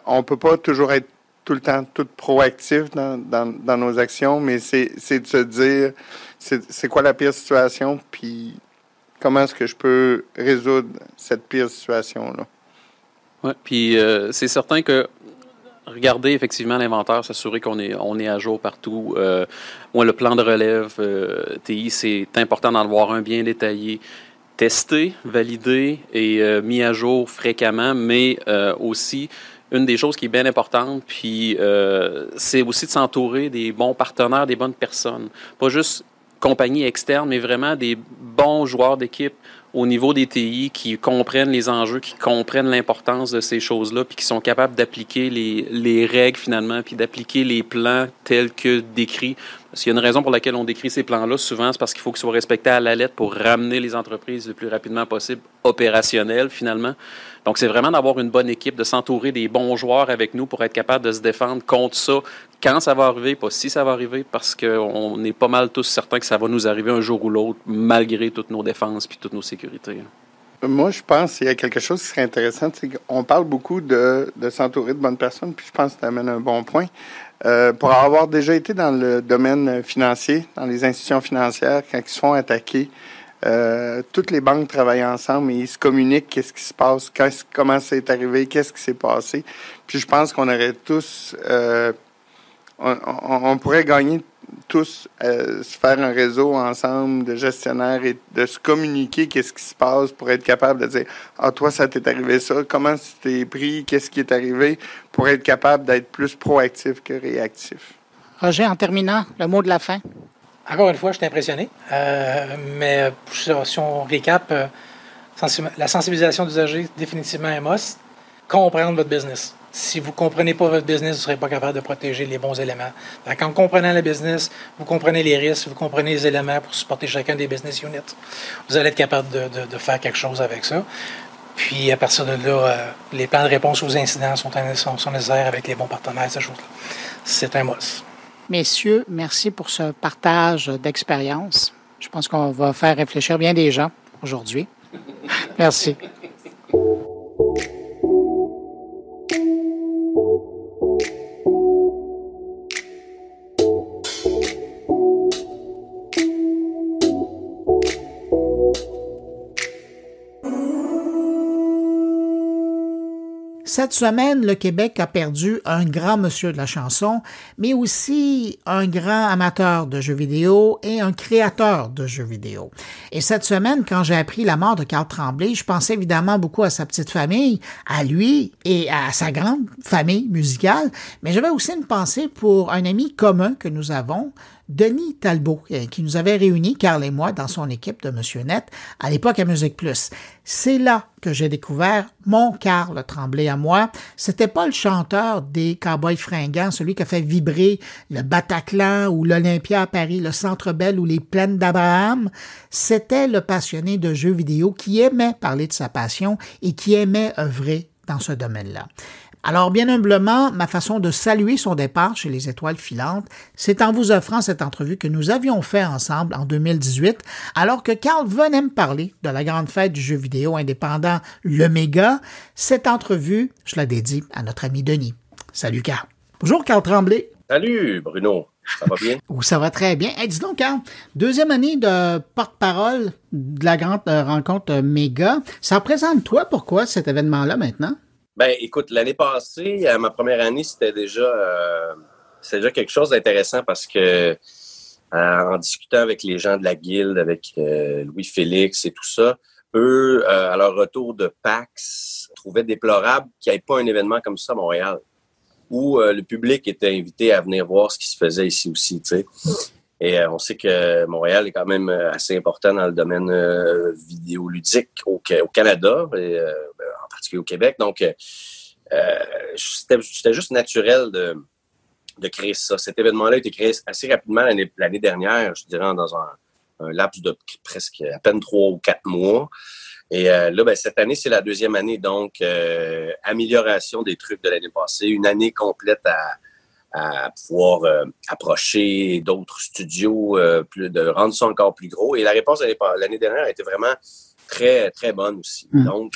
on peut pas toujours être tout le temps tout proactif dans, dans, nos actions, mais c'est de se dire c'est quoi la pire situation, puis comment est-ce que je peux résoudre cette pire situation-là. Oui, puis c'est certain que regarder effectivement l'inventaire, s'assurer qu'on est, on est à jour partout. Euh, moi, le plan de relève euh, TI, c'est important d'en avoir un bien détaillé, testé, validé et euh, mis à jour fréquemment, mais aussi une des choses qui est bien importante, puis c'est aussi de s'entourer des bons partenaires, des bonnes personnes. Pas juste compagnie externe, mais vraiment des bons joueurs d'équipe au niveau des TI qui comprennent les enjeux, qui comprennent l'importance de ces choses-là, puis qui sont capables d'appliquer les, les règles finalement, puis d'appliquer les plans tels que décrits. S'il y a une raison pour laquelle on décrit ces plans-là, souvent c'est parce qu'il faut qu'ils soient respectés à la lettre pour ramener les entreprises le plus rapidement possible opérationnelles finalement. Donc, c'est vraiment d'avoir une bonne équipe, de s'entourer des bons joueurs avec nous pour être capable de se défendre contre ça quand ça va arriver, pas si ça va arriver, parce qu'on est pas mal tous certains que ça va nous arriver un jour ou l'autre, malgré toutes nos défenses puis toutes nos sécurités. Moi, je pense qu'il y a quelque chose qui serait intéressant. C'est qu'on parle beaucoup de, de s'entourer de bonnes personnes, puis je pense que tu amènes un bon point. Euh, pour avoir déjà été dans le domaine financier, dans les institutions financières, quand ils se font attaquer, euh, toutes les banques travaillent ensemble et ils se communiquent qu'est-ce qui se passe, comment c'est arrivé, qu'est-ce qui s'est passé. Puis je pense qu'on aurait tous, euh, on, pourrait gagner tous, euh, se faire un réseau ensemble de gestionnaires et de se communiquer qu'est-ce qui se passe pour être capable de dire ah toi ça t'est arrivé ça, comment tu t'es pris, qu'est-ce qui est arrivé, pour être capable d'être plus proactif que réactif. Roger, en terminant, le mot de la fin. Encore une fois, je suis impressionné. Euh, mais si on récap, euh, la sensibilisation d'usager, définitivement un must. Comprendre votre business. Si vous ne comprenez pas votre business, vous ne serez pas capable de protéger les bons éléments. En comprenant le business, vous comprenez les risques, vous comprenez les éléments pour supporter chacun des business units. Vous allez être capable de, faire quelque chose avec ça. Puis, à partir de là, euh, les plans de réponse aux incidents sont, sont, sont nécessaires avec les bons partenaires, ces choses-là. C'est un must. Messieurs, merci pour ce partage d'expérience. Je pense qu'on va faire réfléchir bien des gens aujourd'hui. Merci. Cette semaine, le Québec a perdu un grand monsieur de la chanson, mais aussi un grand amateur de jeux vidéo et un créateur de jeux vidéo. Et cette semaine, quand j'ai appris la mort de Carl Tremblay, je pensais évidemment beaucoup à sa petite famille, à lui et à sa grande famille musicale, mais j'avais aussi une pensée pour un ami commun que nous avons, Denis Talbot, euh, qui nous avait réunis, Carl et moi, dans son équipe de Monsieur Net, à l'époque à Musique Plus. C'est là que j'ai découvert mon Carl Tremblay à moi. C'était pas le chanteur des Cowboys fringants, celui qui a fait vibrer le Bataclan ou l'Olympia à Paris, le Centre Bell ou les Plaines d'Abraham. C'était le passionné de jeux vidéo qui aimait parler de sa passion et qui aimait œuvrer dans ce domaine-là. Alors, bien humblement, ma façon de saluer son départ chez les Étoiles filantes, c'est en vous offrant cette entrevue que nous avions fait ensemble en 2018, alors que Carl venait me parler de la grande fête du jeu vidéo indépendant Le Méga. Cette entrevue, je la dédie à notre ami Denis. Salut, Carl. Bonjour, Carl Tremblay. Salut, Bruno. Ça va bien? Ou ça va très bien. dis donc, Carl, deuxième année de porte-parole de la grande euh, rencontre Méga. Ça représente toi pourquoi cet événement-là maintenant? Ben, écoute, l'année passée, à ma première année, c'était déjà, euh, déjà quelque chose d'intéressant parce que en discutant avec les gens de la guilde, avec Louis-Félix et tout ça, eux, à leur retour de PAX, trouvaient déplorable qu'il n'y ait pas un événement comme ça à Montréal où le public était invité à venir voir ce qui se faisait ici aussi. Tu sais. Et on sait que Montréal est quand même assez important dans le domaine vidéoludique au, Canada, et, ben, en particulier au Québec. Donc, c'était juste naturel de, de créer ça. Cet événement-là a été créé assez rapidement l'année dernière, je dirais, dans un, laps de presque à peine trois ou quatre mois. Et euh, là, ben, cette année, c'est la deuxième année, donc euh, amélioration des trucs de l'année passée, une année complète à, pouvoir euh, approcher d'autres studios, plus, de rendre ça encore plus gros. Et la réponse l'année dernière a été vraiment très, très bonne aussi. Mm. Donc,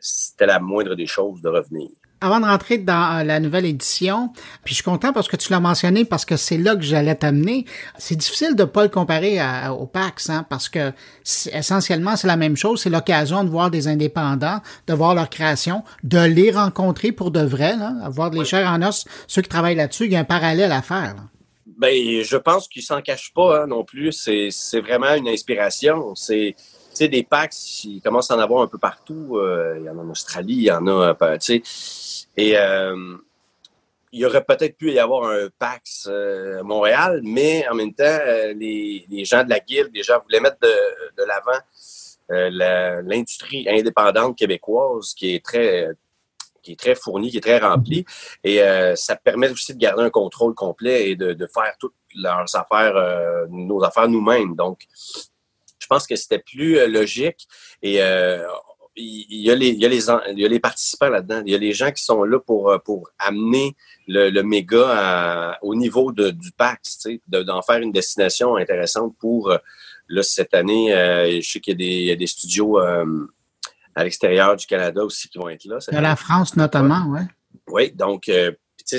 c'était la moindre des choses de revenir. Avant de rentrer dans euh, la nouvelle édition, puis je suis content parce que tu l'as mentionné parce que c'est là que j'allais t'amener. C'est difficile de pas le comparer au PAX, hein, parce que essentiellement c'est la même chose. C'est l'occasion de voir des indépendants, de voir leur création, de les rencontrer pour de vrai, là, avoir des chairs en os. Ceux qui travaillent là-dessus, il y a un parallèle à faire. Ben, je pense qu'ils s'en cachent pas hein, non plus. C'est vraiment une inspiration. C'est des PAX, ils commencent à en avoir un peu partout. Euh, il y en a en Australie, il y en a, euh, tu sais et euh, il y aurait peut-être pu y avoir un PAX Montréal, mais en même temps, les, gens de la guilde déjà voulaient mettre de, l'avant l'industrie indépendante québécoise qui est très qui est très fournie, qui est très remplie. Et ça permet aussi de garder un contrôle complet et de, faire toutes leurs affaires, nos affaires nous-mêmes. Donc, je pense que c'était plus logique. Et il y, a les, il, y a les, il y a les participants là-dedans. Il y a les gens qui sont là pour, euh, pour amener le, le méga au niveau de, du PAX, tu sais, d'en faire une destination intéressante pour, euh, là, cette année, euh, je sais qu'il y, y, a des studios à l'extérieur du Canada aussi qui vont être là. De la France notamment, oui. Oui, donc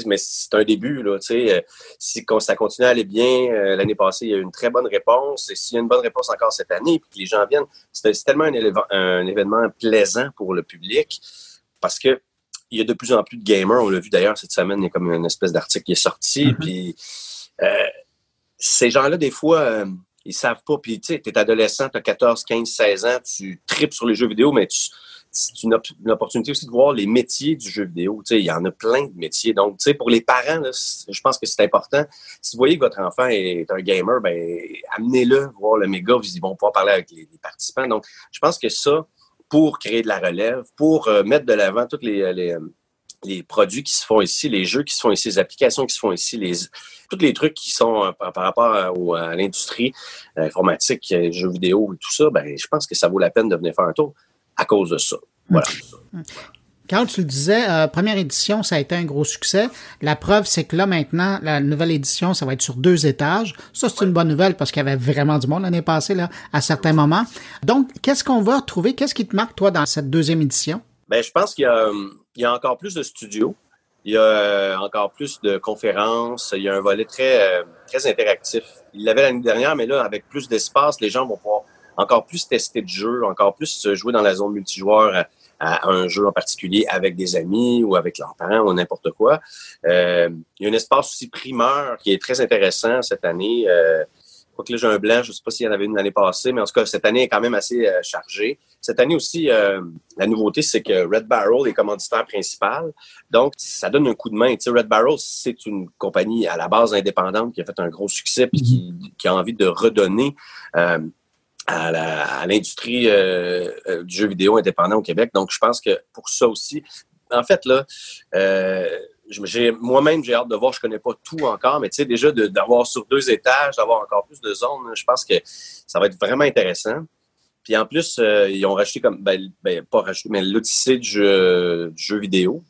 mais c'est un début. Là, euh, si ça continue à aller bien, euh, l'année passée, il y a eu une très bonne réponse. Et s'il y a une bonne réponse encore cette année, puis que les gens viennent, c'est tellement un, événement plaisant pour le public parce que il y a de plus en plus de gamers. On l'a vu d'ailleurs cette semaine, il y a comme une espèce d'article qui est sorti. Mm-hmm. Puis euh, ces gens-là, des fois, ils savent pas. Puis tu sais, es adolescent, tu as 14, 15, 16 ans, tu tripes sur les jeux vidéo, mais tu c'est une, opportunité aussi de voir les métiers du jeu vidéo. il y en a plein de métiers. Donc, pour les parents, je pense que c'est important. Si vous voyez que votre enfant est un gamer, ben, amenez-le voir le méga. Ils vont pouvoir parler avec les, participants. Donc, je pense que ça, pour créer de la relève, pour euh, mettre de l'avant tous les, euh, les, produits qui se font ici, les jeux qui se font ici, les applications qui se font ici, les, tous les trucs qui sont euh, par, rapport à, l'industrie informatique, jeux vidéo et tout ça, ben, je pense que ça vaut la peine de venir faire un tour à cause de ça. Voilà. Quand tu le disais, euh, première édition, ça a été un gros succès. La preuve, c'est que là, maintenant, la nouvelle édition, ça va être sur deux étages. Ça, c'est une bonne nouvelle parce qu'il y avait vraiment du monde l'année passée, là, à certains moments. Donc, qu'est-ce qu'on va retrouver? Qu'est-ce qui te marque, toi, dans cette deuxième édition? Ben, je pense qu'il y a, il y a encore plus de studios. Il y a euh, encore plus de conférences. Il y a un volet très, euh, très interactif. Il l'avait l'année dernière, mais là, avec plus d'espace, les gens vont pouvoir encore plus tester de jeu, encore plus jouer dans la zone multijoueur à, un jeu en particulier avec des amis ou avec leurs parents ou n'importe quoi. Euh, il y a un espace aussi primeur qui est très intéressant cette année. Euh, je crois que là, j'ai un blanc, je ne sais pas s'il y en avait une l'année passée, mais en tout cas, cette année est quand même assez euh, chargée. Cette année aussi, euh, la nouveauté, c'est que Red Barrel est commanditaire principal. Donc, ça donne un coup de main. Tu sais, Red Barrel, c'est une compagnie à la base indépendante qui a fait un gros succès et qui, qui, a envie de redonner euh, à l'industrie euh, euh, du jeu vidéo indépendant au Québec. Donc, je pense que pour ça aussi, en fait, là, euh, moi-même, j'ai hâte de voir, je connais pas tout encore, mais tu sais, déjà d'avoir sur deux étages, d'avoir encore plus de zones, je pense que ça va être vraiment intéressant. Puis en plus, ils ont rajouté comme, ben, ben pas rajouté, mais l'odyssée du jeu, du jeu vidéo.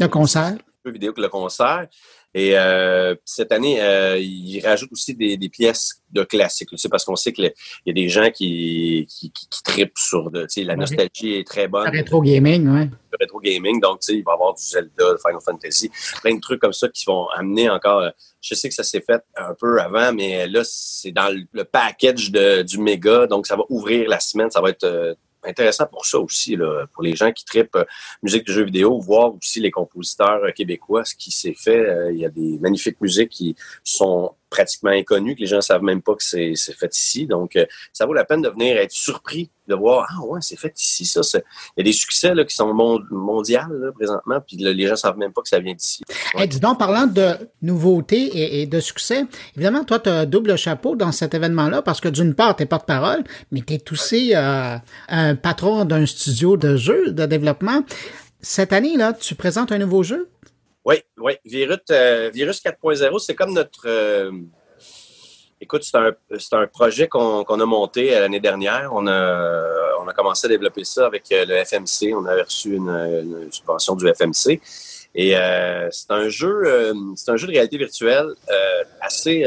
Le concert. Le jeu vidéo que le concert. Et euh, cette année, euh, il rajoute aussi des, pièces de classiques. C'est parce qu'on sait qu'il y a des gens qui, qui, qui, tripent sur de, la nostalgie est très bonne. Le rétro gaming, oui. Le rétro gaming, donc il va y avoir du Zelda, Final Fantasy, plein de trucs comme ça qui vont amener encore. Euh, je sais que ça s'est fait un peu avant, mais là, c'est dans le, package de, du méga, donc ça va ouvrir la semaine, ça va être intéressant pour ça aussi, là, pour les gens qui tripent euh, musique de jeux vidéo, voir aussi les compositeurs euh, québécois, ce qui s'est fait. Euh, il y a des magnifiques musiques qui sont pratiquement inconnu, que les gens ne savent même pas que c'est fait ici. Donc, euh, ça vaut la peine de venir être surpris de voir, ah ouais, c'est fait ici, ça. Il y a des succès qui sont mondiaux présentement, puis les gens ne savent même pas que ça vient d'ici. dis donc, parlant de nouveautés et, de succès, évidemment, toi, tu as un double chapeau dans cet événement-là, parce que d'une part, tu es porte-parole, mais tu es aussi euh, un patron d'un studio de jeux, de développement. Cette année, là, tu présentes un nouveau jeu? Oui, oui. Virus, euh, Virus 4.0, c'est comme notre. Euh, écoute, c'est un, un, projet qu'on a monté euh, l'année dernière. On a, on a commencé à développer ça avec le FMC. On avait reçu une, subvention du FMC. Et c'est un jeu, c'est un jeu de réalité virtuelle assez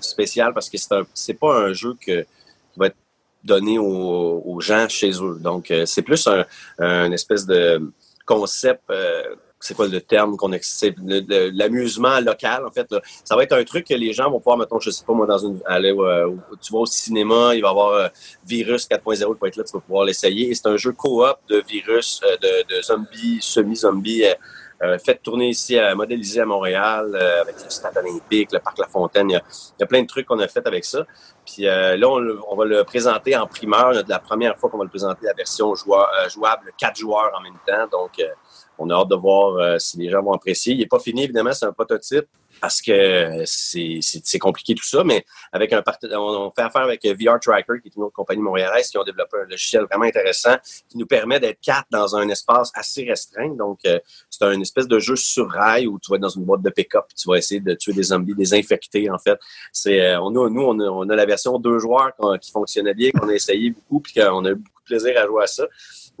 spécial parce que c'est c'est pas un jeu que, qui va être donné aux, aux gens chez eux. Donc, c'est plus un, un espèce de concept c'est quoi le terme qu'on c'est l'amusement local en fait ça va être un truc que les gens vont pouvoir mettons je sais pas moi dans une aller euh, tu vas au cinéma il va y avoir euh, virus 4.0 qui va être là tu vas pouvoir l'essayer. C'est un jeu coop de virus euh, de, de zombies semi zombies fait tourner ici à modéliser à Montréal avec le stade olympique le parc La Fontaine. Il y a, plein de trucs qu'on a fait avec ça. Puis là on, va le présenter en primeur. La première fois qu'on va le présenter la version jouable quatre joueurs en même temps. Donc on a hâte de voir euh, si les gens vont apprécier. Il n'est pas fini, évidemment, c'est un prototype parce que c'est compliqué tout ça, mais avec un on fait affaire avec VR Tracker, qui est une autre compagnie montréalaise, qui ont développé un logiciel vraiment intéressant qui nous permet d'être quatre dans un espace assez restreint. Donc, euh, c'est un espèce de jeu sur rail où tu vas être dans une boîte de pick-up tu vas essayer de tuer des zombies, des infectés, en fait. C'est, euh, nous, on a, on a, la version deux joueurs qui fonctionnait bien, qu'on a essayé beaucoup, puis qu'on a eu beaucoup de plaisir à jouer à ça.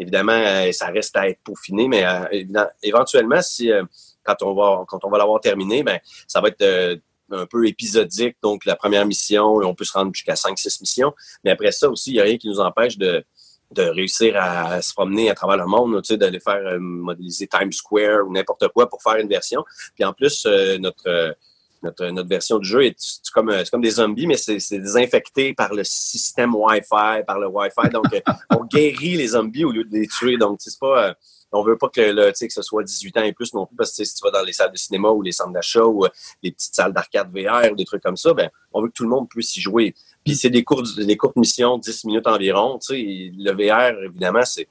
Évidemment, euh, ça reste à être peaufiné, mais euh, éventuellement, si euh, quand on va va l'avoir terminé, ben ça va être un peu épisodique. Donc, la première mission, on peut se rendre jusqu'à 5-6 missions. Mais après ça aussi, il n'y a rien qui nous empêche de, de réussir à, se promener à travers le monde, d'aller faire modéliser Times Square ou n'importe quoi pour faire une version. Puis en plus, notre notre, notre version du jeu est, comme, comme des zombies, mais c'est désinfecté par le système Wi-Fi, par le Wi-Fi. Donc, euh, on guérit les zombies au lieu de les tuer. Donc, c'est pas. Euh, on veut pas que, le, que ce soit 18 ans et plus non plus, parce que si tu vas dans les salles de cinéma ou les centres d'achat ou euh, les petites salles d'arcade VR ou des trucs comme ça, ben, on veut que tout le monde puisse y jouer. Puis c'est des courtes, des courtes missions, 10 minutes environ. Le VR, évidemment, c'est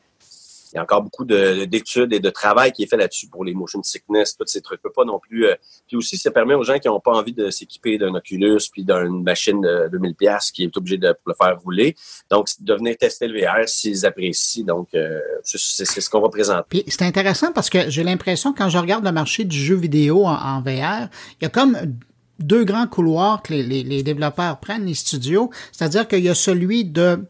il y a encore beaucoup d'études et de travail qui est fait là-dessus pour les motion sickness, tous ces trucs. Pas non plus. Euh, puis aussi, ça permet aux gens qui n'ont pas envie de s'équiper d'un Oculus puis d'une machine de 2000 pièces qui est obligé de le faire rouler. Donc, de venir tester le VR s'ils apprécient. Donc, euh, c'est ce qu'on va présenter. Puis c'est intéressant parce que j'ai l'impression quand je regarde le marché du jeu vidéo en, VR, il y a comme deux grands couloirs que les, les développeurs prennent, les studios. C'est-à-dire qu'il y a celui de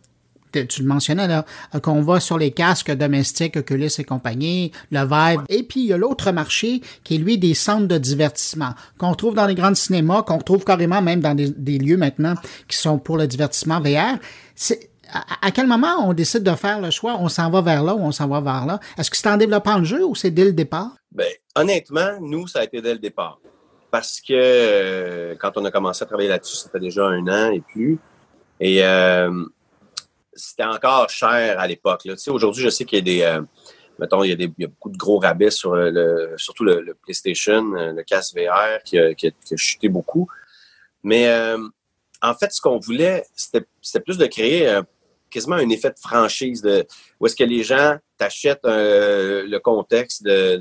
tu le mentionnais là, qu'on voit sur les casques domestiques, Oculus et compagnie, le Vive. Et puis, il y a l'autre marché qui est, lui, des centres de divertissement qu'on trouve dans les grands cinémas, qu'on trouve carrément même dans des, lieux maintenant qui sont pour le divertissement VR. C'est, à, quel moment on décide de faire le choix? On s'en va vers là ou on s'en va vers là? Est-ce que c'est en développant le jeu ou c'est dès le départ? Ben, honnêtement, nous, ça a été dès le départ. Parce que euh, quand on a commencé à travailler là-dessus, c'était déjà un an et plus. Et euh, c'était encore cher à l'époque. Aujourd'hui, je sais qu'il y a des. Euh, mettons, il y, a des, beaucoup de gros rabais sur le, surtout le, PlayStation, euh, le casque VR qui a, chuté beaucoup. Mais euh, en fait, ce qu'on voulait, c'était plus de créer quasiment un effet de franchise de où est-ce que les gens t'achètent le contexte de,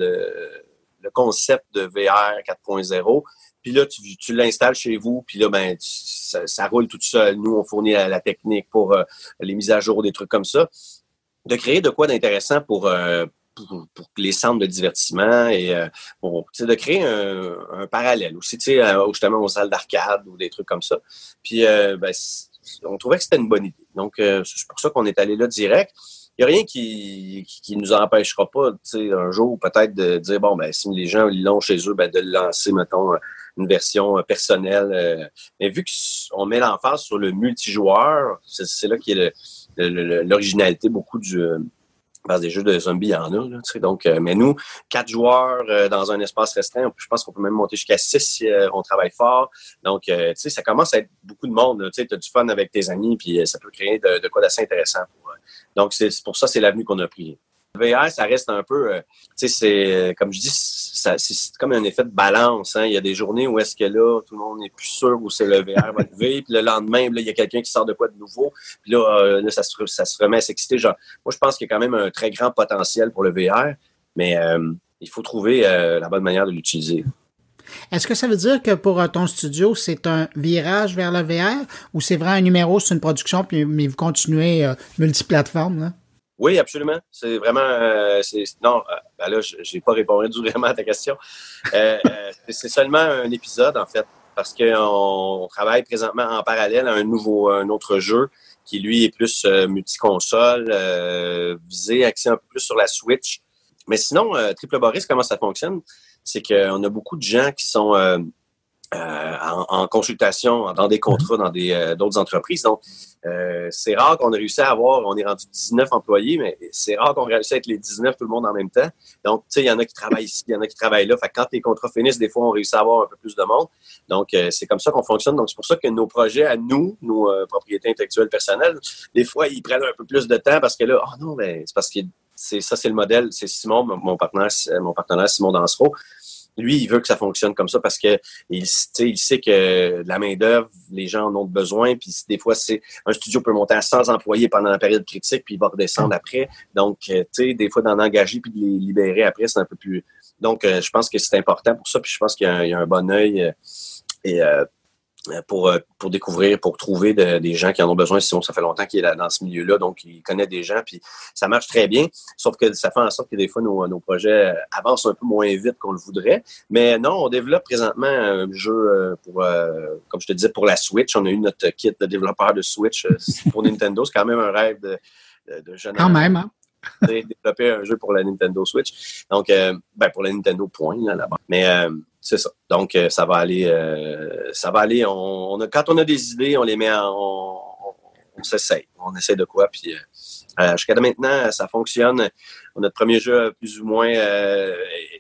le concept de VR 4.0 puis là, tu, l'installes chez vous, puis là, ben, ça, roule tout seul. Nous, on fournit la, technique pour euh, les mises à jour, des trucs comme ça. De créer de quoi d'intéressant pour, euh, pour, les centres de divertissement et euh, de créer un, parallèle aussi, tu sais, justement aux salles d'arcade ou des trucs comme ça. Puis, ben, on trouvait que c'était une bonne idée. Donc, c'est pour ça qu'on est allé là direct il n'y a rien qui, qui, nous empêchera pas, tu sais, un jour peut-être de dire, bon, ben, si les gens l'ont chez eux, ben, de le lancer, mettons, une version euh, personnelle. Euh. mais vu qu'on met l'emphase sur le multijoueur, c'est là qui est l'originalité beaucoup du euh, parce des jeux de zombies, il y en a. Donc, mais nous, quatre joueurs dans un espace restreint, je pense qu'on peut même monter jusqu'à six si on travaille fort. Donc, tu sais, ça commence à être beaucoup de monde. Tu as du fun avec tes amis, puis ça peut créer de, quoi d'assez intéressant. donc, c'est pour ça c'est l'avenue qu'on a pris. VR, ça reste un peu, tu sais, c'est comme je dis, c'est comme un effet de balance. Hein. Il y a des journées où est-ce que là, tout le monde n'est plus sûr où c'est le VR va lever, puis le lendemain, là, il y a quelqu'un qui sort de quoi de nouveau, puis là, euh, là ça, se, ça se remet à s'exciter. Genre, moi, je pense qu'il y a quand même un très grand potentiel pour le VR, mais euh, il faut trouver euh, la bonne manière de l'utiliser. Est-ce que ça veut dire que pour ton studio, c'est un virage vers le VR ou c'est vraiment un numéro, c'est une production, puis, mais vous continuez multiplateforme? Là? Oui, absolument. C'est vraiment. Euh, non, euh, ben là, j'ai pas répondu vraiment à ta question. Euh, c'est seulement un épisode, en fait, parce qu'on travaille présentement en parallèle à un nouveau, un autre jeu qui, lui, est plus multiconsole, visé, axé un peu plus sur la Switch. Mais sinon, Triple Boris, comment ça fonctionne? C'est qu'on a beaucoup de gens qui sont euh, en, consultation, dans des contrats, dans des euh, d'autres entreprises. Donc, euh, c'est rare qu'on ait réussi à avoir, on est rendu 19 employés, mais c'est rare qu'on réussisse à être les 19 tout le monde en même temps. Donc, tu sais, il y en a qui travaillent ici, il y en a qui travaillent là. Fait que quand les contrats finissent, des fois, on réussit à avoir un peu plus de monde. Donc, c'est comme ça qu'on fonctionne. Donc, c'est pour ça que nos projets à nous, nos propriétés intellectuelles personnelles, des fois, ils prennent un peu plus de temps parce que là, oh non, mais c'est parce que c'est ça, c'est le modèle. C'est Simon, mon partenaire, mon partenaire Simon Dansereau lui, il veut que ça fonctionne comme ça parce que il, sait que la main-d'œuvre, les gens en ont besoin. Puis des fois, c'est un studio peut monter à 100 employés pendant la période critique, puis il va redescendre après. Donc, euh, tu sais, des fois, d'en engager puis de les libérer après, c'est un peu plus. Donc, euh, je pense que c'est important pour ça. Puis je pense qu'il y, a un bon œil. Euh, et euh, pour, euh, pour découvrir, pour trouver des gens qui en ont besoin. Sinon, ça fait longtemps qu'il est dans ce milieu-là, donc il connaît des gens, puis ça marche très bien. Sauf que ça fait en sorte que des fois, nos, nos projets avancent un peu moins vite qu'on le voudrait. Mais non, on développe présentement un jeu euh, pour, comme je te disais, pour la Switch. On a eu notre kit de développeur de Switch pour Nintendo. C'est quand même un rêve de, de, jeune Quand même, hein? développer un jeu pour la Nintendo Switch. Donc, ben, pour la Nintendo Point, là-bas. Mais c'est ça. Donc, euh, ça va aller, euh, ça va aller. On, a, quand on a des idées, on les met en, on, on, s'essaye. On essaie de quoi, puis euh, jusqu'à maintenant, ça fonctionne. Notre premier jeu, plus ou moins,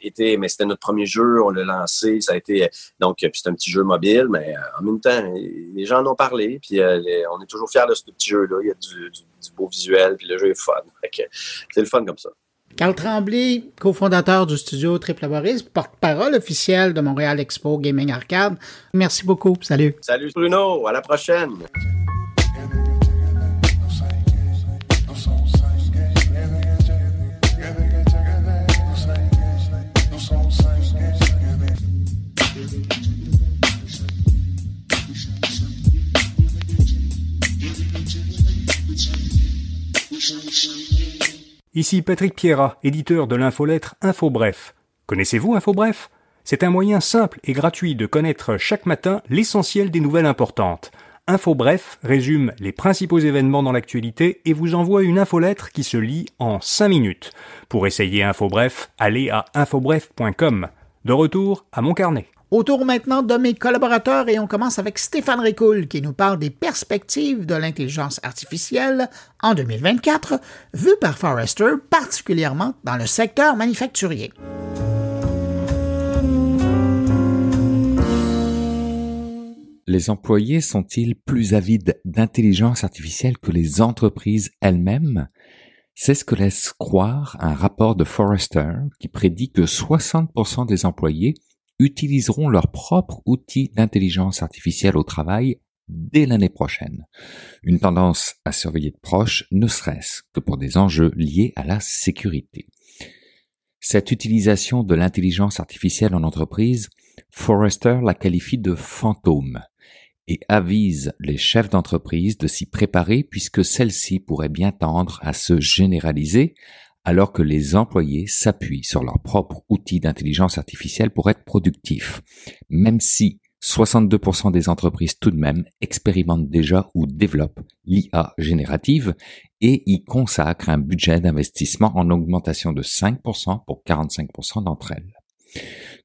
était, mais c'était notre premier jeu. On l'a lancé. Ça a été donc, c'est un petit jeu mobile, mais en même temps, les gens en ont parlé. Puis on est toujours fiers de ce petit jeu-là. Il y a du, du, beau visuel, puis le jeu est fun. C'est le fun comme ça. Carl Tremblay, cofondateur du studio Triple Boris, porte-parole officiel de Montréal Expo Gaming Arcade. Merci beaucoup. Salut. Salut Bruno. À la prochaine. Ici Patrick Pierrat, éditeur de l'infolettre InfoBref. Connaissez-vous InfoBref? C'est un moyen simple et gratuit de connaître chaque matin l'essentiel des nouvelles importantes. InfoBref résume les principaux événements dans l'actualité et vous envoie une infolettre qui se lit en 5 minutes. Pour essayer InfoBref, allez à infobref.com. De retour à mon carnet. Autour maintenant de mes collaborateurs et on commence avec Stéphane Ricoul qui nous parle des perspectives de l'intelligence artificielle en 2024, vues par Forrester, particulièrement dans le secteur manufacturier. Les employés sont-ils plus avides d'intelligence artificielle que les entreprises elles-mêmes? C'est ce que laisse croire un rapport de Forrester qui prédit que 60% des employés utiliseront leur propre outil d'intelligence artificielle au travail dès l'année prochaine. Une tendance à surveiller de proche, ne serait-ce que pour des enjeux liés à la sécurité. Cette utilisation de l'intelligence artificielle en entreprise, Forrester la qualifie de fantôme et avise les chefs d'entreprise de s'y préparer puisque celle-ci pourrait bien tendre à se généraliser alors que les employés s'appuient sur leur propre outil d'intelligence artificielle pour être productifs, même si 62% des entreprises tout de même expérimentent déjà ou développent l'IA générative et y consacrent un budget d'investissement en augmentation de 5% pour 45% d'entre elles.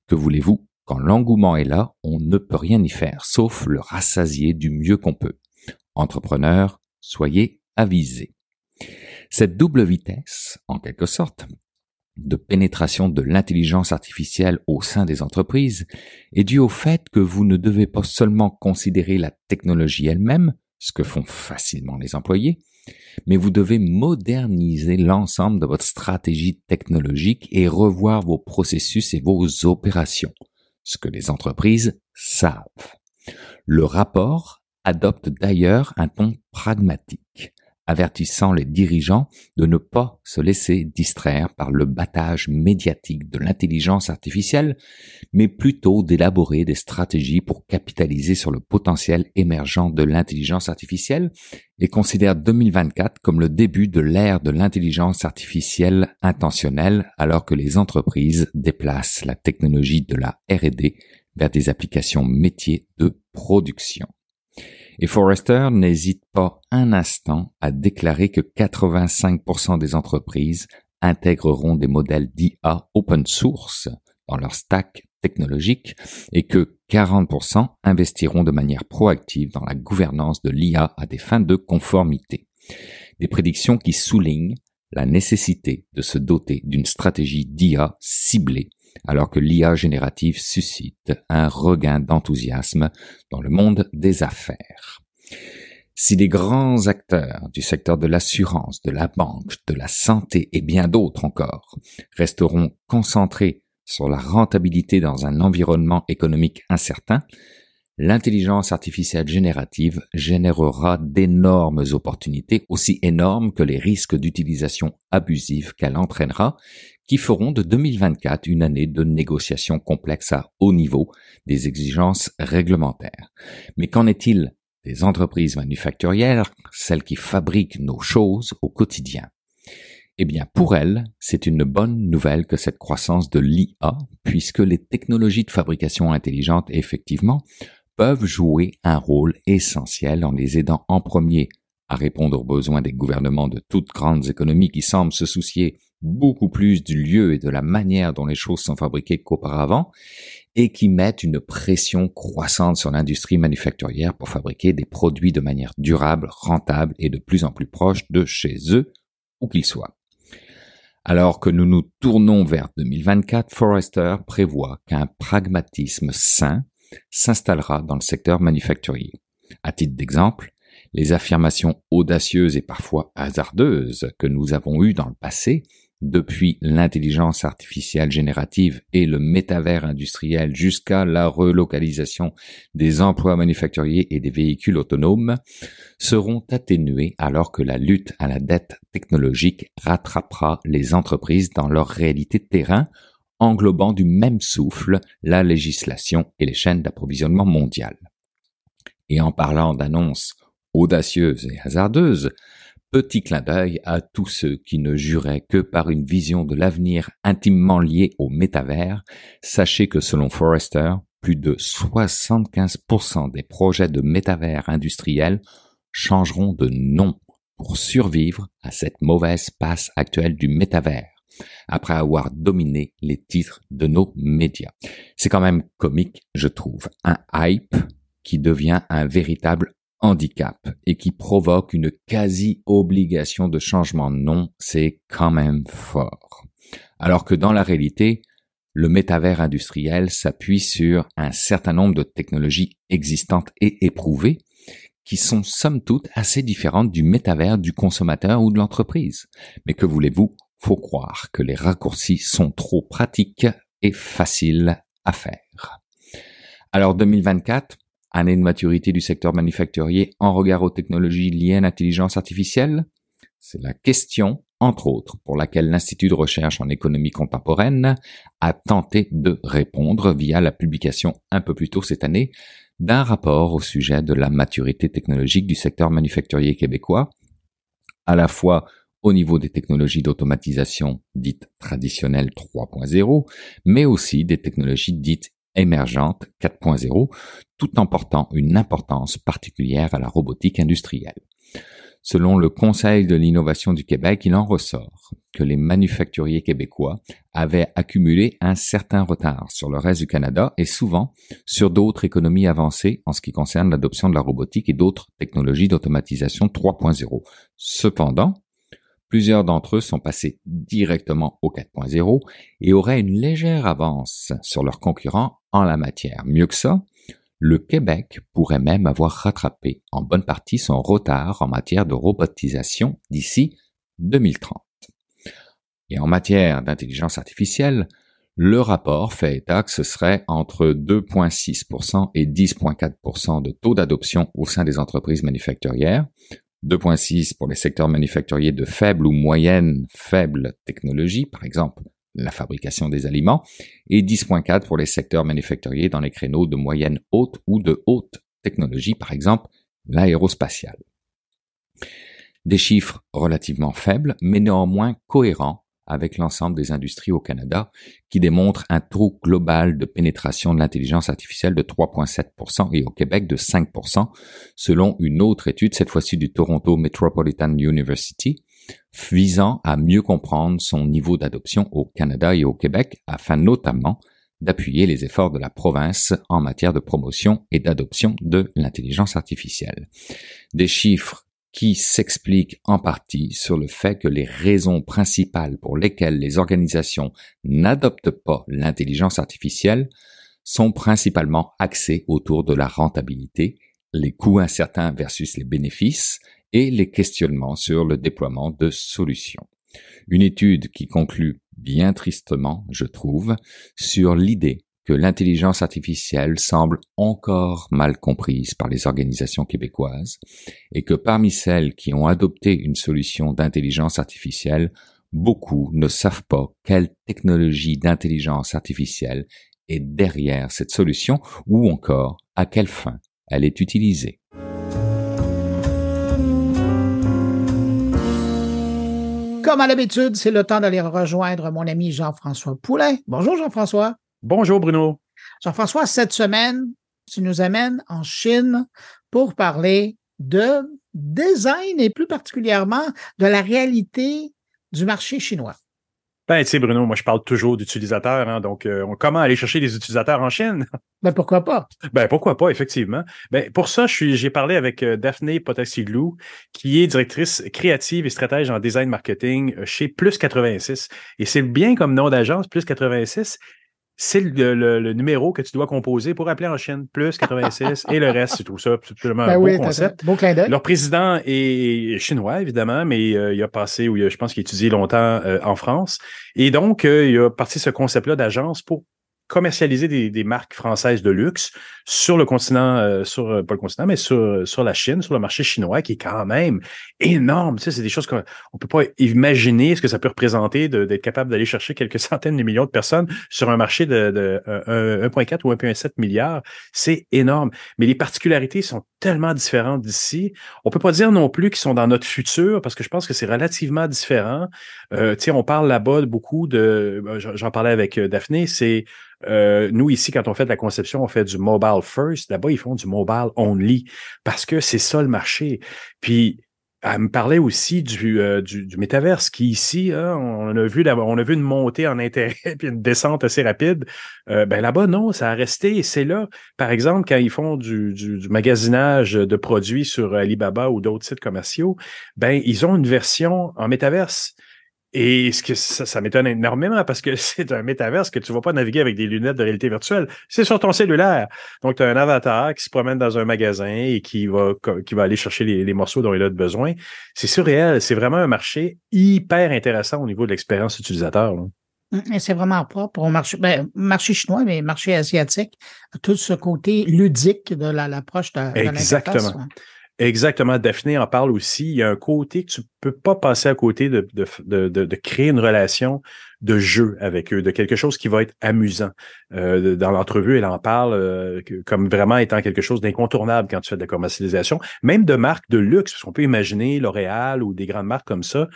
Que voulez-vous? Quand l'engouement est là, on ne peut rien y faire, sauf le rassasier du mieux qu'on peut. Entrepreneurs, soyez avisés. Cette double vitesse, en quelque sorte, de pénétration de l'intelligence artificielle au sein des entreprises est due au fait que vous ne devez pas seulement considérer la technologie elle-même, ce que font facilement les employés, mais vous devez moderniser l'ensemble de votre stratégie technologique et revoir vos processus et vos opérations, ce que les entreprises savent. Le rapport adopte d'ailleurs un ton pragmatique avertissant les dirigeants de ne pas se laisser distraire par le battage médiatique de l'intelligence artificielle, mais plutôt d'élaborer des stratégies pour capitaliser sur le potentiel émergent de l'intelligence artificielle et considère 2024 comme le début de l'ère de l'intelligence artificielle intentionnelle alors que les entreprises déplacent la technologie de la R&D vers des applications métiers de production. Et Forrester n'hésite pas un instant à déclarer que 85% des entreprises intégreront des modèles d'IA open source dans leur stack technologique et que 40% investiront de manière proactive dans la gouvernance de l'IA à des fins de conformité. Des prédictions qui soulignent la nécessité de se doter d'une stratégie d'IA ciblée alors que l'IA générative suscite un regain d'enthousiasme dans le monde des affaires. Si les grands acteurs du secteur de l'assurance, de la banque, de la santé et bien d'autres encore resteront concentrés sur la rentabilité dans un environnement économique incertain, l'intelligence artificielle générative générera d'énormes opportunités, aussi énormes que les risques d'utilisation abusive qu'elle entraînera, qui feront de 2024 une année de négociations complexes à haut niveau des exigences réglementaires. Mais qu'en est-il des entreprises manufacturières, celles qui fabriquent nos choses au quotidien? Eh bien, pour elles, c'est une bonne nouvelle que cette croissance de l'IA, puisque les technologies de fabrication intelligente, effectivement, peuvent jouer un rôle essentiel en les aidant en premier à répondre aux besoins des gouvernements de toutes grandes économies qui semblent se soucier beaucoup plus du lieu et de la manière dont les choses sont fabriquées qu'auparavant, et qui mettent une pression croissante sur l'industrie manufacturière pour fabriquer des produits de manière durable, rentable et de plus en plus proche de chez eux, où qu'ils soient. Alors que nous nous tournons vers 2024, Forrester prévoit qu'un pragmatisme sain s'installera dans le secteur manufacturier. À titre d'exemple, les affirmations audacieuses et parfois hasardeuses que nous avons eues dans le passé depuis l'intelligence artificielle générative et le métavers industriel jusqu'à la relocalisation des emplois manufacturiers et des véhicules autonomes, seront atténués alors que la lutte à la dette technologique rattrapera les entreprises dans leur réalité de terrain, englobant du même souffle la législation et les chaînes d'approvisionnement mondiales. Et en parlant d'annonces audacieuses et hasardeuses, Petit clin d'œil à tous ceux qui ne juraient que par une vision de l'avenir intimement liée au métavers. Sachez que selon Forrester, plus de 75% des projets de métavers industriels changeront de nom pour survivre à cette mauvaise passe actuelle du métavers après avoir dominé les titres de nos médias. C'est quand même comique, je trouve, un hype qui devient un véritable handicap et qui provoque une quasi-obligation de changement de nom, c'est quand même fort. Alors que dans la réalité, le métavers industriel s'appuie sur un certain nombre de technologies existantes et éprouvées qui sont somme toute assez différentes du métavers du consommateur ou de l'entreprise. Mais que voulez-vous, faut croire que les raccourcis sont trop pratiques et faciles à faire. Alors 2024, année de maturité du secteur manufacturier en regard aux technologies liées à l'intelligence artificielle? C'est la question, entre autres, pour laquelle l'Institut de recherche en économie contemporaine a tenté de répondre via la publication un peu plus tôt cette année d'un rapport au sujet de la maturité technologique du secteur manufacturier québécois, à la fois au niveau des technologies d'automatisation dites traditionnelles 3.0, mais aussi des technologies dites émergente 4.0, tout en portant une importance particulière à la robotique industrielle. Selon le Conseil de l'innovation du Québec, il en ressort que les manufacturiers québécois avaient accumulé un certain retard sur le reste du Canada et souvent sur d'autres économies avancées en ce qui concerne l'adoption de la robotique et d'autres technologies d'automatisation 3.0. Cependant, Plusieurs d'entre eux sont passés directement au 4.0 et auraient une légère avance sur leurs concurrents en la matière. Mieux que ça, Le Québec pourrait même avoir rattrapé en bonne partie son retard en matière de robotisation d'ici 2030. Et en matière d'intelligence artificielle, le rapport fait état que ce serait entre 2,6% et 10,4% de taux d'adoption au sein des entreprises manufacturières, 2,6 pour les secteurs manufacturiers de faible ou moyenne faible technologie, par exemple la fabrication des aliments, et 10,4 pour les secteurs manufacturiers dans les créneaux de moyenne haute ou de haute technologie, par exemple l'aérospatiale. Des chiffres relativement faibles, mais néanmoins cohérents avec l'ensemble des industries au Canada, qui démontre un taux global de pénétration de l'intelligence artificielle de 3,7% et au Québec de 5%, selon une autre étude, cette fois-ci du Toronto Metropolitan University, visant à mieux comprendre son niveau d'adoption au Canada et au Québec, afin notamment d'appuyer les efforts de la province en matière de promotion et d'adoption de l'intelligence artificielle. Des chiffres qui s'explique en partie sur le fait que les raisons principales pour lesquelles les organisations n'adoptent pas l'intelligence artificielle sont principalement axées autour de la rentabilité, les coûts incertains versus les bénéfices et les questionnements sur le déploiement de solutions. Une étude qui conclut bien tristement, je trouve, sur l'idée que l'intelligence artificielle semble encore mal comprise par les organisations québécoises et que parmi celles qui ont adopté une solution d'intelligence artificielle, beaucoup ne savent pas quelle technologie d'intelligence artificielle est derrière cette solution ou encore à quelle fin elle est utilisée. Comme à l'habitude, c'est le temps d'aller rejoindre mon ami Jean-François Poulet. Bonjour Jean-François. Bonjour Bruno. Jean-François, cette semaine, tu nous amènes en Chine pour parler de design et plus particulièrement de la réalité du marché chinois. Ben, tu sais, Bruno, moi, je parle toujours d'utilisateurs. Hein, donc, euh, comment aller chercher des utilisateurs en Chine? Ben, pourquoi pas? Ben, pourquoi pas, effectivement. Ben, pour ça, j'ai parlé avec euh, Daphné Potassiglou, qui est directrice créative et stratège en design marketing euh, chez Plus 86. Et c'est bien comme nom d'agence, Plus 86 c'est le, numéro que tu dois composer pour appeler en Chine, plus 86, et le reste, c'est tout ça. C'est absolument ben un beau concept. Beau clin Leur président est chinois, évidemment, mais euh, il a passé, ou je pense qu'il a étudié longtemps euh, en France. Et donc, euh, il a parti ce concept-là d'agence pour commercialiser des, des, marques françaises de luxe sur le continent, euh, sur euh, pas le continent, mais sur, sur la Chine, sur le marché chinois, qui est quand même énorme. Tu sais, c'est des choses qu'on ne peut pas imaginer ce que ça peut représenter d'être capable d'aller chercher quelques centaines de millions de personnes sur un marché de, de 1,4 ou 1,7 milliards. C'est énorme. Mais les particularités sont tellement différentes d'ici. On peut pas dire non plus qu'ils sont dans notre futur parce que je pense que c'est relativement différent. Euh, tu sais, on parle là-bas beaucoup de, j'en parlais avec Daphné, c'est euh, nous, ici, quand on fait de la conception, on fait du mobile first. Là-bas, ils font du mobile only parce que c'est ça le marché. Puis, elle me parlait aussi du, euh, du, du, métaverse qui ici, hein, on a vu on a vu une montée en intérêt puis une descente assez rapide. Euh, ben là-bas, non, ça a resté. C'est là, par exemple, quand ils font du, du, du, magasinage de produits sur Alibaba ou d'autres sites commerciaux, ben ils ont une version en métaverse. Et ce que ça, ça m'étonne énormément parce que c'est un métaverse que tu ne vas pas naviguer avec des lunettes de réalité virtuelle. C'est sur ton cellulaire. Donc, tu as un avatar qui se promène dans un magasin et qui va, qui va aller chercher les, morceaux dont il a besoin. C'est surréel. C'est vraiment un marché hyper intéressant au niveau de l'expérience utilisateur. Mmh, c'est vraiment propre au marché, ben, marché chinois, mais marché asiatique, tout ce côté ludique de l'approche de, de Exactement. Exactement. Daphné en parle aussi. Il y a un côté que tu peux pas passer à côté de, créer une relation de jeu avec eux, de quelque chose qui va être amusant. Euh, dans l'entrevue, elle en parle euh, comme vraiment étant quelque chose d'incontournable quand tu fais de la commercialisation, même de marques de luxe, parce qu'on peut imaginer L'Oréal ou des grandes marques comme ça.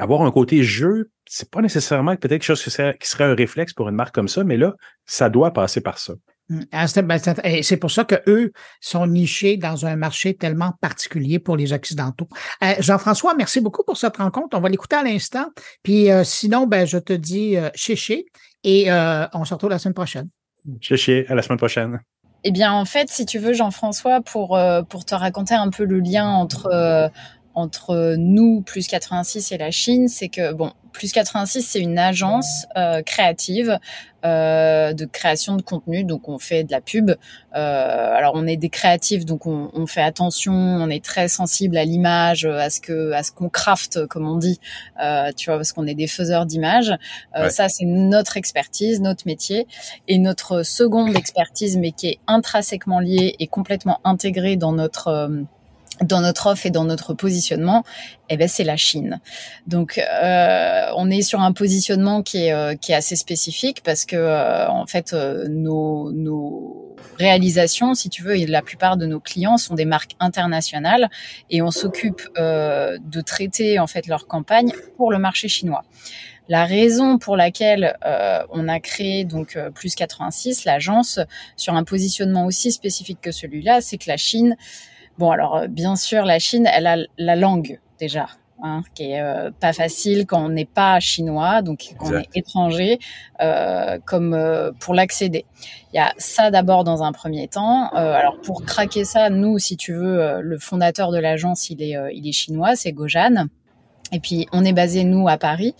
Avoir un côté jeu, c'est pas nécessairement peut-être quelque chose qui serait un réflexe pour une marque comme ça, mais là, ça doit passer par ça. Mmh. Ah, ben, c'est pour ça qu'eux sont nichés dans un marché tellement particulier pour les Occidentaux. Euh, Jean-François, merci beaucoup pour cette rencontre. On va l'écouter à l'instant. Puis euh, sinon, ben, je te dis euh, chéché et on se retrouve la semaine prochaine. Chéché, à la semaine prochaine. Eh bien, en fait, si tu veux, Jean-François, pour, pour te raconter un peu le lien entre, entre nous, plus 86 et la Chine, c'est que, bon, Plus 86, c'est une agence euh, créative euh, de création de contenu. Donc, on fait de la pub. Euh, alors, on est des créatifs, donc on, on, fait attention. On est très sensible à l'image, à ce que, à ce qu'on craft, comme on dit. Euh, tu vois, parce qu'on est des faiseurs d'images. Euh, ouais. Ça, c'est notre expertise, notre métier, et notre seconde expertise, mais qui est intrinsèquement liée et complètement intégrée dans notre euh, dans notre offre et dans notre positionnement, eh ben c'est la Chine. Donc euh, on est sur un positionnement qui est euh, qui est assez spécifique parce que euh, en fait euh, nos nos réalisations, si tu veux, et la plupart de nos clients sont des marques internationales et on s'occupe euh, de traiter en fait leur campagne pour le marché chinois. La raison pour laquelle euh, on a créé donc euh, plus 86 l'agence sur un positionnement aussi spécifique que celui-là, c'est que la Chine Bon, alors euh, bien sûr, la Chine, elle a la langue déjà, hein, qui est euh, pas facile quand on n'est pas chinois, donc quand on est étranger, euh, comme euh, pour l'accéder. Il y a ça d'abord dans un premier temps. alors pour craquer ça, nous, si tu veux, le fondateur de l'agence, il est, il est chinois, c'est Gojan. Et puis on est basé nous à Paris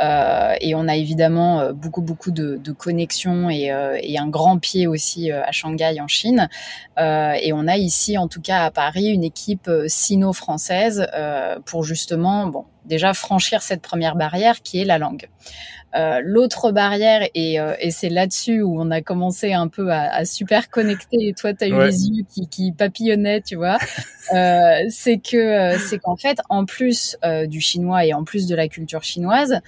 euh, et on a évidemment euh, beaucoup beaucoup de, de connexions et, euh, et, un grand pied aussi à Shanghai en Chine. et on a ici en tout cas à Paris une équipe sino-française pour justement bon déjà franchir cette première barrière qui est la langue. Euh, L'autre barrière, et, euh, et c'est là-dessus où on a commencé un peu à, à super connecter, et toi, tu as eu ouais. les yeux qui, qui papillonnaient, tu vois, euh, c'est que c'est qu'en fait, en plus du chinois et en plus de la culture chinoise,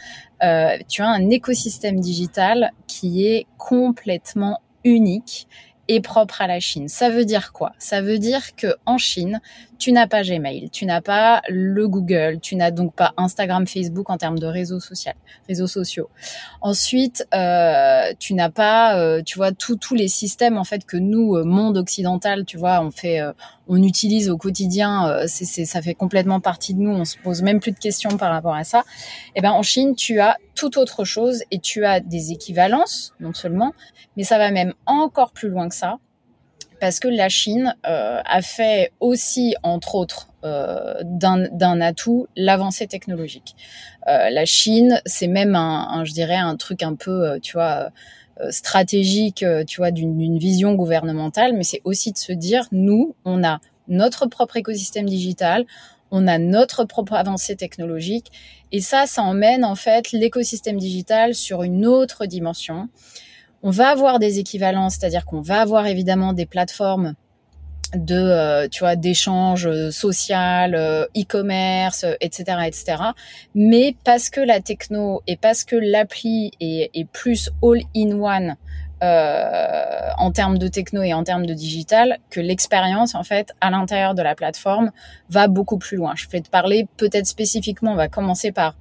tu as un écosystème digital qui est complètement unique et propre à la Chine. Ça veut dire quoi? Ça veut dire que en Chine, tu n'as pas Gmail, tu n'as pas le Google, tu n'as donc pas Instagram, Facebook en termes de réseaux sociaux, réseaux sociaux. Ensuite, euh, tu n'as pas, euh, tu vois, tous les systèmes en fait que nous, euh, monde occidental, tu vois, on fait, euh, on utilise au quotidien. Ça fait complètement partie de nous. On se pose même plus de questions par rapport à ça. Et eh ben en Chine, tu as tout autre chose et tu as des équivalences non seulement, mais ça va même encore plus loin que ça parce que la Chine euh, a fait aussi, entre autres, euh, d'un atout l'avancée technologique. Euh, la Chine, c'est même un, un, je dirais, un truc un peu, tu vois, stratégique, tu vois, d'une vision gouvernementale, mais c'est aussi de se dire, nous, on a notre propre écosystème digital, on a notre propre avancée technologique, et ça, ça emmène en fait l'écosystème digital sur une autre dimension. On va avoir des équivalences, c'est-à-dire qu'on va avoir évidemment des plateformes de euh, tu vois d'échange social, euh, e-commerce, etc., etc. Mais parce que la techno et parce que l'appli est, plus all-in-one euh, en termes de techno et en termes de digital, que l'expérience en fait à l'intérieur de la plateforme va beaucoup plus loin. Je vais te parler peut-être spécifiquement. On va commencer par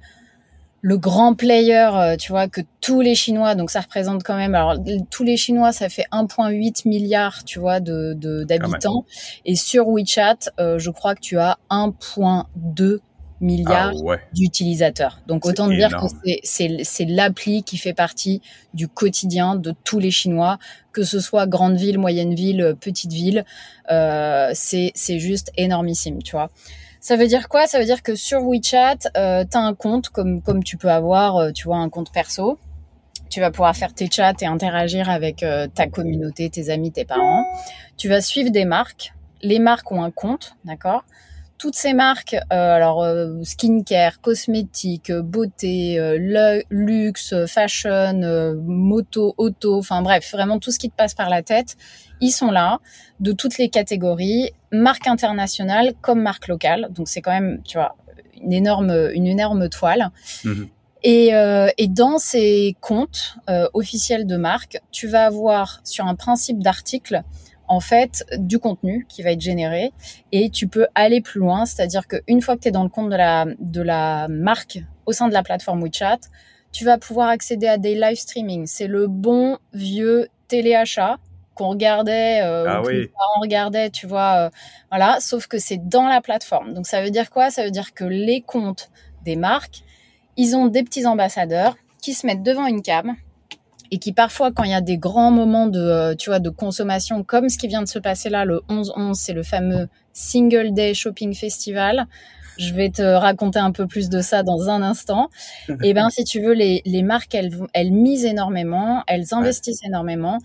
le grand player, euh, tu vois, que tous les Chinois, donc ça représente quand même, alors tous les Chinois, ça fait 1,8 milliard, tu vois, de d'habitants. Et sur WeChat, euh, je crois que tu as 1,2 milliard ah ouais. d'utilisateurs. Donc autant dire énorme. que c'est l'appli qui fait partie du quotidien de tous les Chinois, que ce soit grande ville, moyenne ville, petite ville, euh, c'est juste énormissime, tu vois. Ça veut dire quoi? Ça veut dire que sur WeChat, euh, tu as un compte comme, comme tu peux avoir, euh, tu vois, un compte perso. Tu vas pouvoir faire tes chats et interagir avec euh, ta communauté, tes amis, tes parents. Tu vas suivre des marques. Les marques ont un compte, d'accord? Toutes ces marques, euh, alors skincare, cosmétiques, beauté, luxe, fashion, moto, auto, enfin bref, vraiment tout ce qui te passe par la tête, ils sont là, de toutes les catégories, marque internationale comme marque locale. Donc c'est quand même, tu vois, une énorme, une énorme toile. Mmh. Et, euh, et, dans ces comptes euh, officiels de marque, tu vas avoir sur un principe d'article en fait du contenu qui va être généré et tu peux aller plus loin, c'est-à-dire qu'une fois que tu es dans le compte de la, de la marque au sein de la plateforme WeChat, tu vas pouvoir accéder à des live streaming. C'est le bon vieux téléachat qu'on regardait, euh, ah oui. on regardait, tu vois, euh, voilà, sauf que c'est dans la plateforme. Donc ça veut dire quoi? Ça veut dire que les comptes des marques, ils ont des petits ambassadeurs qui se mettent devant une cam et qui parfois, quand il y a des grands moments de, euh, tu vois, de consommation, comme ce qui vient de se passer là, le 11-11, c'est le fameux Single Day Shopping Festival. Je vais te raconter un peu plus de ça dans un instant. Et eh ben, si tu veux, les, les marques, elles, elles misent énormément, elles investissent énormément.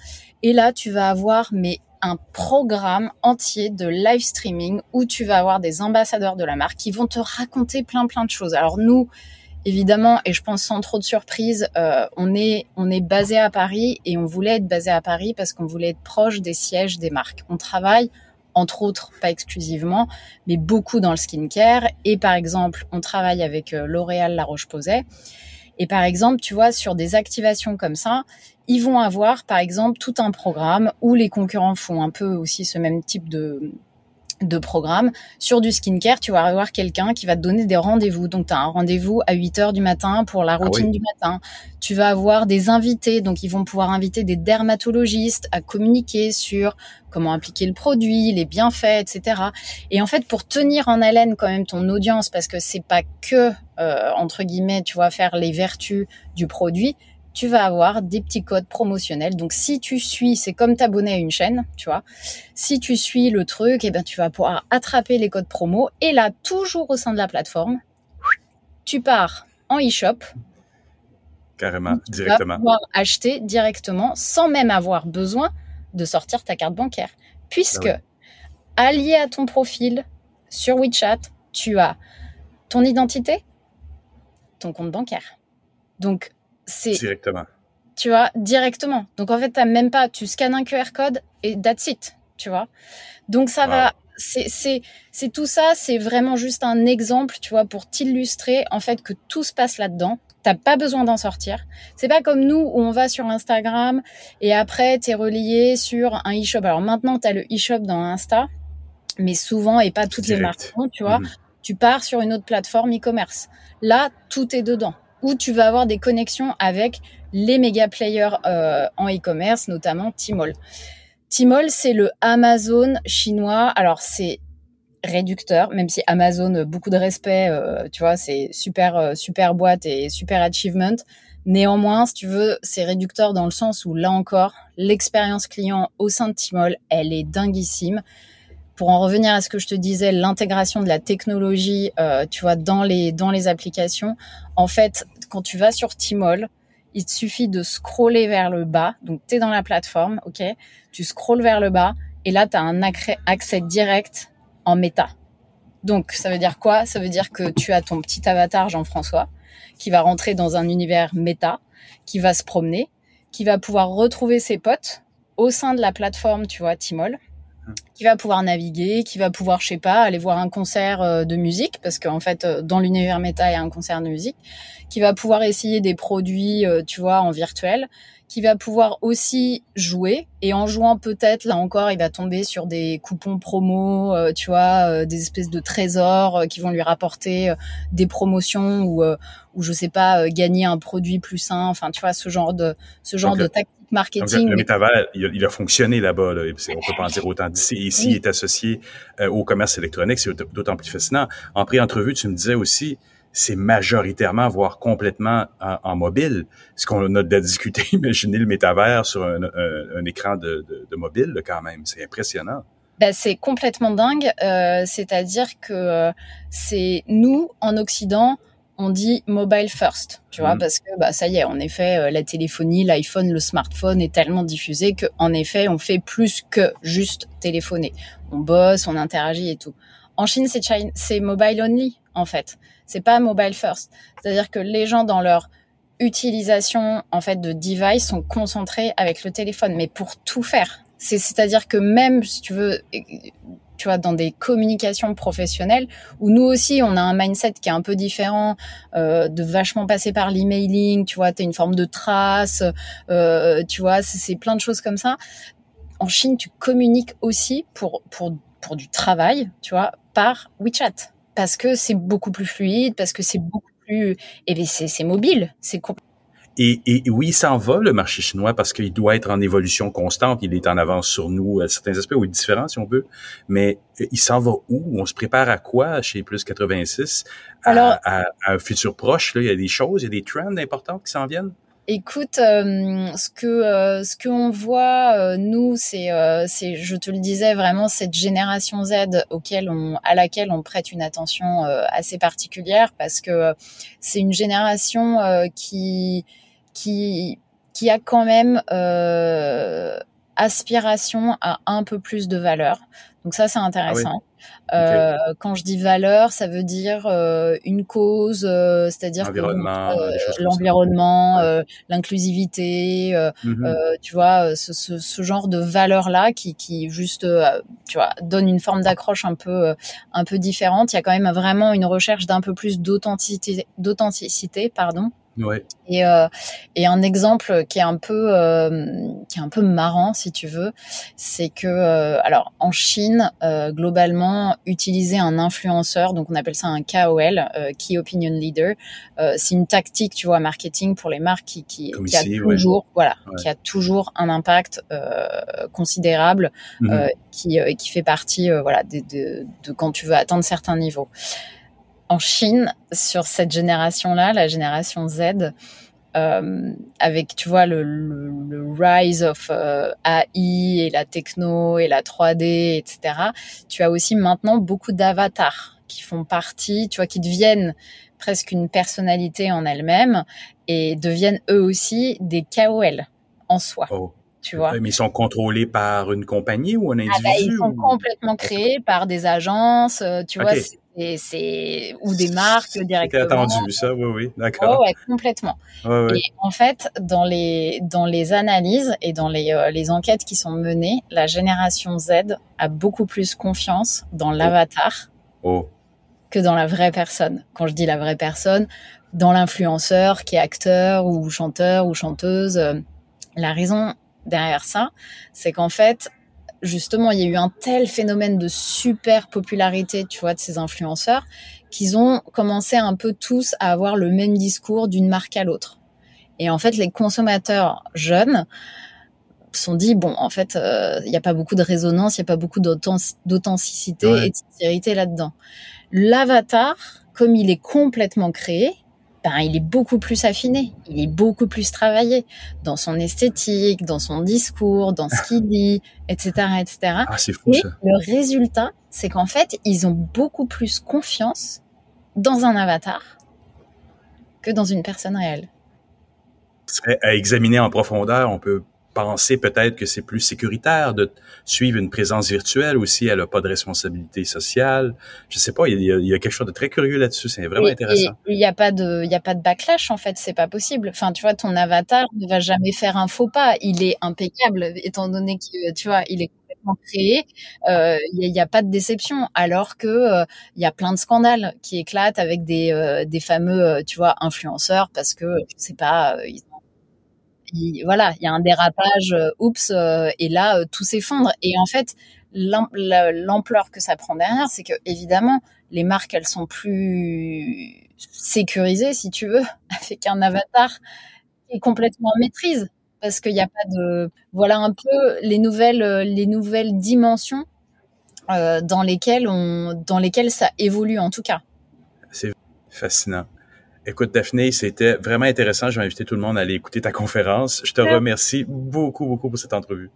Et là, tu vas avoir mais un programme entier de live streaming où tu vas avoir des ambassadeurs de la marque qui vont te raconter plein plein de choses. Alors nous, évidemment, et je pense sans trop de surprise, euh, on est on est basé à Paris et on voulait être basé à Paris parce qu'on voulait être proche des sièges des marques. On travaille entre autres, pas exclusivement, mais beaucoup dans le skincare. Et par exemple, on travaille avec euh, L'Oréal La Roche-Posay. Et par exemple, tu vois, sur des activations comme ça, ils vont avoir, par exemple, tout un programme où les concurrents font un peu aussi ce même type de, de programme. Sur du skincare, tu vas avoir quelqu'un qui va te donner des rendez-vous. Donc, tu as un rendez-vous à 8 heures du matin pour la ah routine du matin. Tu vas avoir des invités. Donc, ils vont pouvoir inviter des dermatologistes à communiquer sur comment appliquer le produit, les bienfaits, etc. Et en fait, pour tenir en haleine quand même ton audience, parce que c'est pas que, euh, entre guillemets, tu vas faire les vertus du produit, tu vas avoir des petits codes promotionnels. Donc si tu suis, c'est comme t'abonner à une chaîne, tu vois. Si tu suis le truc, et eh ben tu vas pouvoir attraper les codes promo et là toujours au sein de la plateforme, tu pars en e-shop. Carrément, tu directement. Vas pouvoir acheter directement sans même avoir besoin de sortir ta carte bancaire. Puisque ah allié à ton profil sur WeChat, tu as ton identité, ton compte bancaire. Donc c'est directement. Tu vois, directement. Donc en fait, tu même pas, tu scannes un QR code et that's it, tu vois. Donc ça va, c'est tout ça, c'est vraiment juste un exemple, tu vois, pour t'illustrer en fait que tout se passe là-dedans. T'as pas besoin d'en sortir. C'est pas comme nous où on va sur Instagram et après tu es relié sur un e-shop. Alors maintenant tu as le e-shop dans Insta, mais souvent et pas toutes les marques, tu vois. Mhm. Tu pars sur une autre plateforme e-commerce. Là, tout est dedans où tu vas avoir des connexions avec les méga players euh, en e-commerce, notamment Tmall. Tmall, c'est le Amazon chinois. Alors, c'est réducteur, même si Amazon, beaucoup de respect, euh, tu vois, c'est super, euh, super boîte et super achievement. Néanmoins, si tu veux, c'est réducteur dans le sens où, là encore, l'expérience client au sein de Tmall, elle est dinguissime pour en revenir à ce que je te disais, l'intégration de la technologie, euh, tu vois, dans les dans les applications. En fait, quand tu vas sur Tmall, il te suffit de scroller vers le bas. Donc, tu es dans la plateforme, ok? Tu scrolles vers le bas et là, tu as un accès direct en méta. Donc, ça veut dire quoi? Ça veut dire que tu as ton petit avatar Jean-François qui va rentrer dans un univers méta, qui va se promener, qui va pouvoir retrouver ses potes au sein de la plateforme, tu vois, Tmall qui va pouvoir naviguer, qui va pouvoir, je sais pas, aller voir un concert euh, de musique, parce qu'en fait, euh, dans l'univers méta, il y a un concert de musique, qui va pouvoir essayer des produits, euh, tu vois, en virtuel, qui va pouvoir aussi jouer, et en jouant peut-être, là encore, il va tomber sur des coupons promo, tu vois, des espèces de trésors qui vont lui rapporter des promotions ou, ou je sais pas, gagner un produit plus sain, enfin, tu vois, ce genre de, ce genre de tactique marketing. le métavers, il a, fonctionné là-bas. Là. On peut pas en dire autant d'ici. Ici, il est associé euh, au commerce électronique. C'est d'autant plus fascinant. En pré-entrevue, tu me disais aussi, c'est majoritairement, voire complètement en, mobile. Ce qu'on a discuté, imaginez le métavers sur un, écran de, mobile quand même. C'est impressionnant. Ben, c'est complètement dingue. Euh, c'est-à-dire que euh, c'est nous, en Occident, on dit mobile first, tu vois, mm. parce que bah ça y est, en effet, euh, la téléphonie, l'iPhone, le smartphone est tellement diffusé que en effet, on fait plus que juste téléphoner. On bosse, on interagit et tout. En Chine, c'est mobile only en fait. C'est pas mobile first. C'est-à-dire que les gens dans leur utilisation en fait de device sont concentrés avec le téléphone, mais pour tout faire. C'est-à-dire que même si tu veux tu vois, dans des communications professionnelles où nous aussi, on a un mindset qui est un peu différent, euh, de vachement passer par l'emailing, tu vois, tu as une forme de trace, euh, tu vois, c'est plein de choses comme ça. En Chine, tu communiques aussi pour, pour, pour du travail, tu vois, par WeChat. Parce que c'est beaucoup plus fluide, parce que c'est beaucoup plus... Et c'est mobile, c'est et, et, oui, il s'en va, le marché chinois, parce qu'il doit être en évolution constante. Il est en avance sur nous à certains aspects, ou il est différent, si on veut. Mais euh, il s'en va où? On se prépare à quoi chez Plus 86? À, à, un futur proche, là, il y a des choses, il y a des trends importants qui s'en viennent? Écoute, euh, ce que euh, ce que on voit euh, nous, c'est c'est je te le disais vraiment cette génération Z auquel on à laquelle on prête une attention assez particulière parce que c'est une génération qui qui qui a quand même aspiration à un peu plus de valeur. Donc ça c'est ah intéressant. Euh, quand je dis valeur, ça veut dire euh, une cause, euh, c'est-à-dire l'environnement, l'inclusivité, mmh tu vois, ce, ce, ce, genre de valeur-là qui, qui juste, tu vois, donne une forme d'accroche un peu, un peu différente. Il y a quand même vraiment une recherche d'un peu plus d'authenticité, d'authenticité, pardon. Ouais. Et, euh, et un exemple qui est un peu euh, qui est un peu marrant si tu veux, c'est que euh, alors en Chine globalement utiliser un influenceur, donc on appelle ça un KOL, Key Opinion Leader, c'est une tactique tu vois marketing pour les marques qui qui, qui a toujours voilà qui a toujours un impact considérable, mmh qui qui fait partie voilà de, de, de quand tu veux atteindre certains niveaux en Chine, sur cette génération-là, la génération Z, euh, avec, tu vois, le, le, rise of euh, AI et la techno et la 3D, etc., tu as aussi maintenant beaucoup d'avatars qui font partie, tu vois, qui deviennent presque une personnalité en elles-mêmes et deviennent eux aussi des KOL en soi. Oh. Tu vois. Mais ils sont contrôlés par une compagnie ou un individu? Ah bah, ils sont complètement créés par des agences, euh, tu vois c'est ou des marques directement. C'était attendu ça, oui, oui, d'accord. Oh, ouais, complètement. Et en fait, dans les dans les analyses et dans les euh, les enquêtes qui sont menées, la génération Z a beaucoup plus confiance dans l'avatar oh. que dans la vraie personne. Quand je dis la vraie personne, dans l'influenceur qui est acteur ou chanteur ou chanteuse. Euh, la raison derrière ça, c'est qu'en fait, justement, il y a eu un tel phénomène de super popularité, tu vois, de ces influenceurs, qu'ils ont commencé un peu tous à avoir le même discours d'une marque à l'autre. Et en fait, les consommateurs jeunes se sont dit, bon, en fait, euh, il n'y a pas beaucoup de résonance, il n'y a pas beaucoup d'authenticité et de sincérité là-dedans. L'avatar, comme il est complètement créé, ben, il est beaucoup plus affiné, il est beaucoup plus travaillé dans son esthétique, dans son discours, dans ce qu'il dit, etc., etc. Ah, c'est fou, Et le résultat, c'est qu'en fait, ils ont beaucoup plus confiance dans un avatar que dans une personne réelle. À examiner en profondeur, on peut penser peut-être que c'est plus sécuritaire de suivre une présence virtuelle aussi. Elle n'a pas de responsabilité sociale. Je sais pas, il y a, quelque chose de très curieux là-dessus. C'est vraiment intéressant. Il n'y a pas de, il y a pas de backlash en fait. C'est pas possible. Enfin, tu vois, ton avatar ne va jamais faire un faux pas. Il est impeccable étant donné que, tu vois, il est complètement créé. Euh, il n'y a, pas de déception. Alors que euh, il y a plein de scandales qui éclatent avec des, euh, des fameux, tu vois, influenceurs parce que je sais pas, ils voilà, il y a un dérapage, euh, oups, euh, et là euh, tout s'effondre. Et en fait, l'ampleur que ça prend derrière, c'est que évidemment les marques elles sont plus sécurisées, si tu veux, avec un avatar qui est complètement en maîtrise, parce qu'il n'y a pas de, voilà un peu les nouvelles, les nouvelles dimensions dans lesquelles on, dans lesquelles ça évolue en tout cas. C'est fascinant. Écoute, Daphné, c'était vraiment intéressant. Je vais inviter tout le monde à aller écouter ta conférence. Je te remercie beaucoup, beaucoup pour cette entrevue.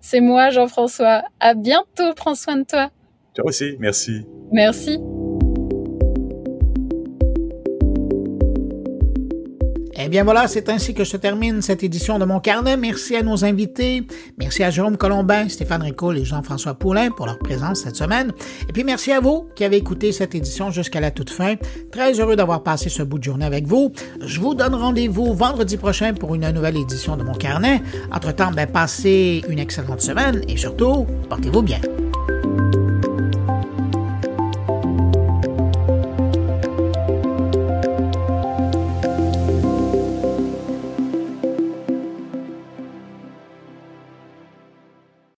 C'est moi, Jean-François. À bientôt. Prends soin de toi. Toi aussi. Merci. Merci. Eh bien voilà, c'est ainsi que se termine cette édition de mon carnet. Merci à nos invités. Merci à Jérôme Colombin, Stéphane Ricoul et Jean-François Poulain pour leur présence cette semaine. Et puis merci à vous qui avez écouté cette édition jusqu'à la toute fin. Très heureux d'avoir passé ce bout de journée avec vous. Je vous donne rendez-vous vendredi prochain pour une nouvelle édition de mon carnet. Entre-temps, ben, passez une excellente semaine et surtout, portez-vous bien.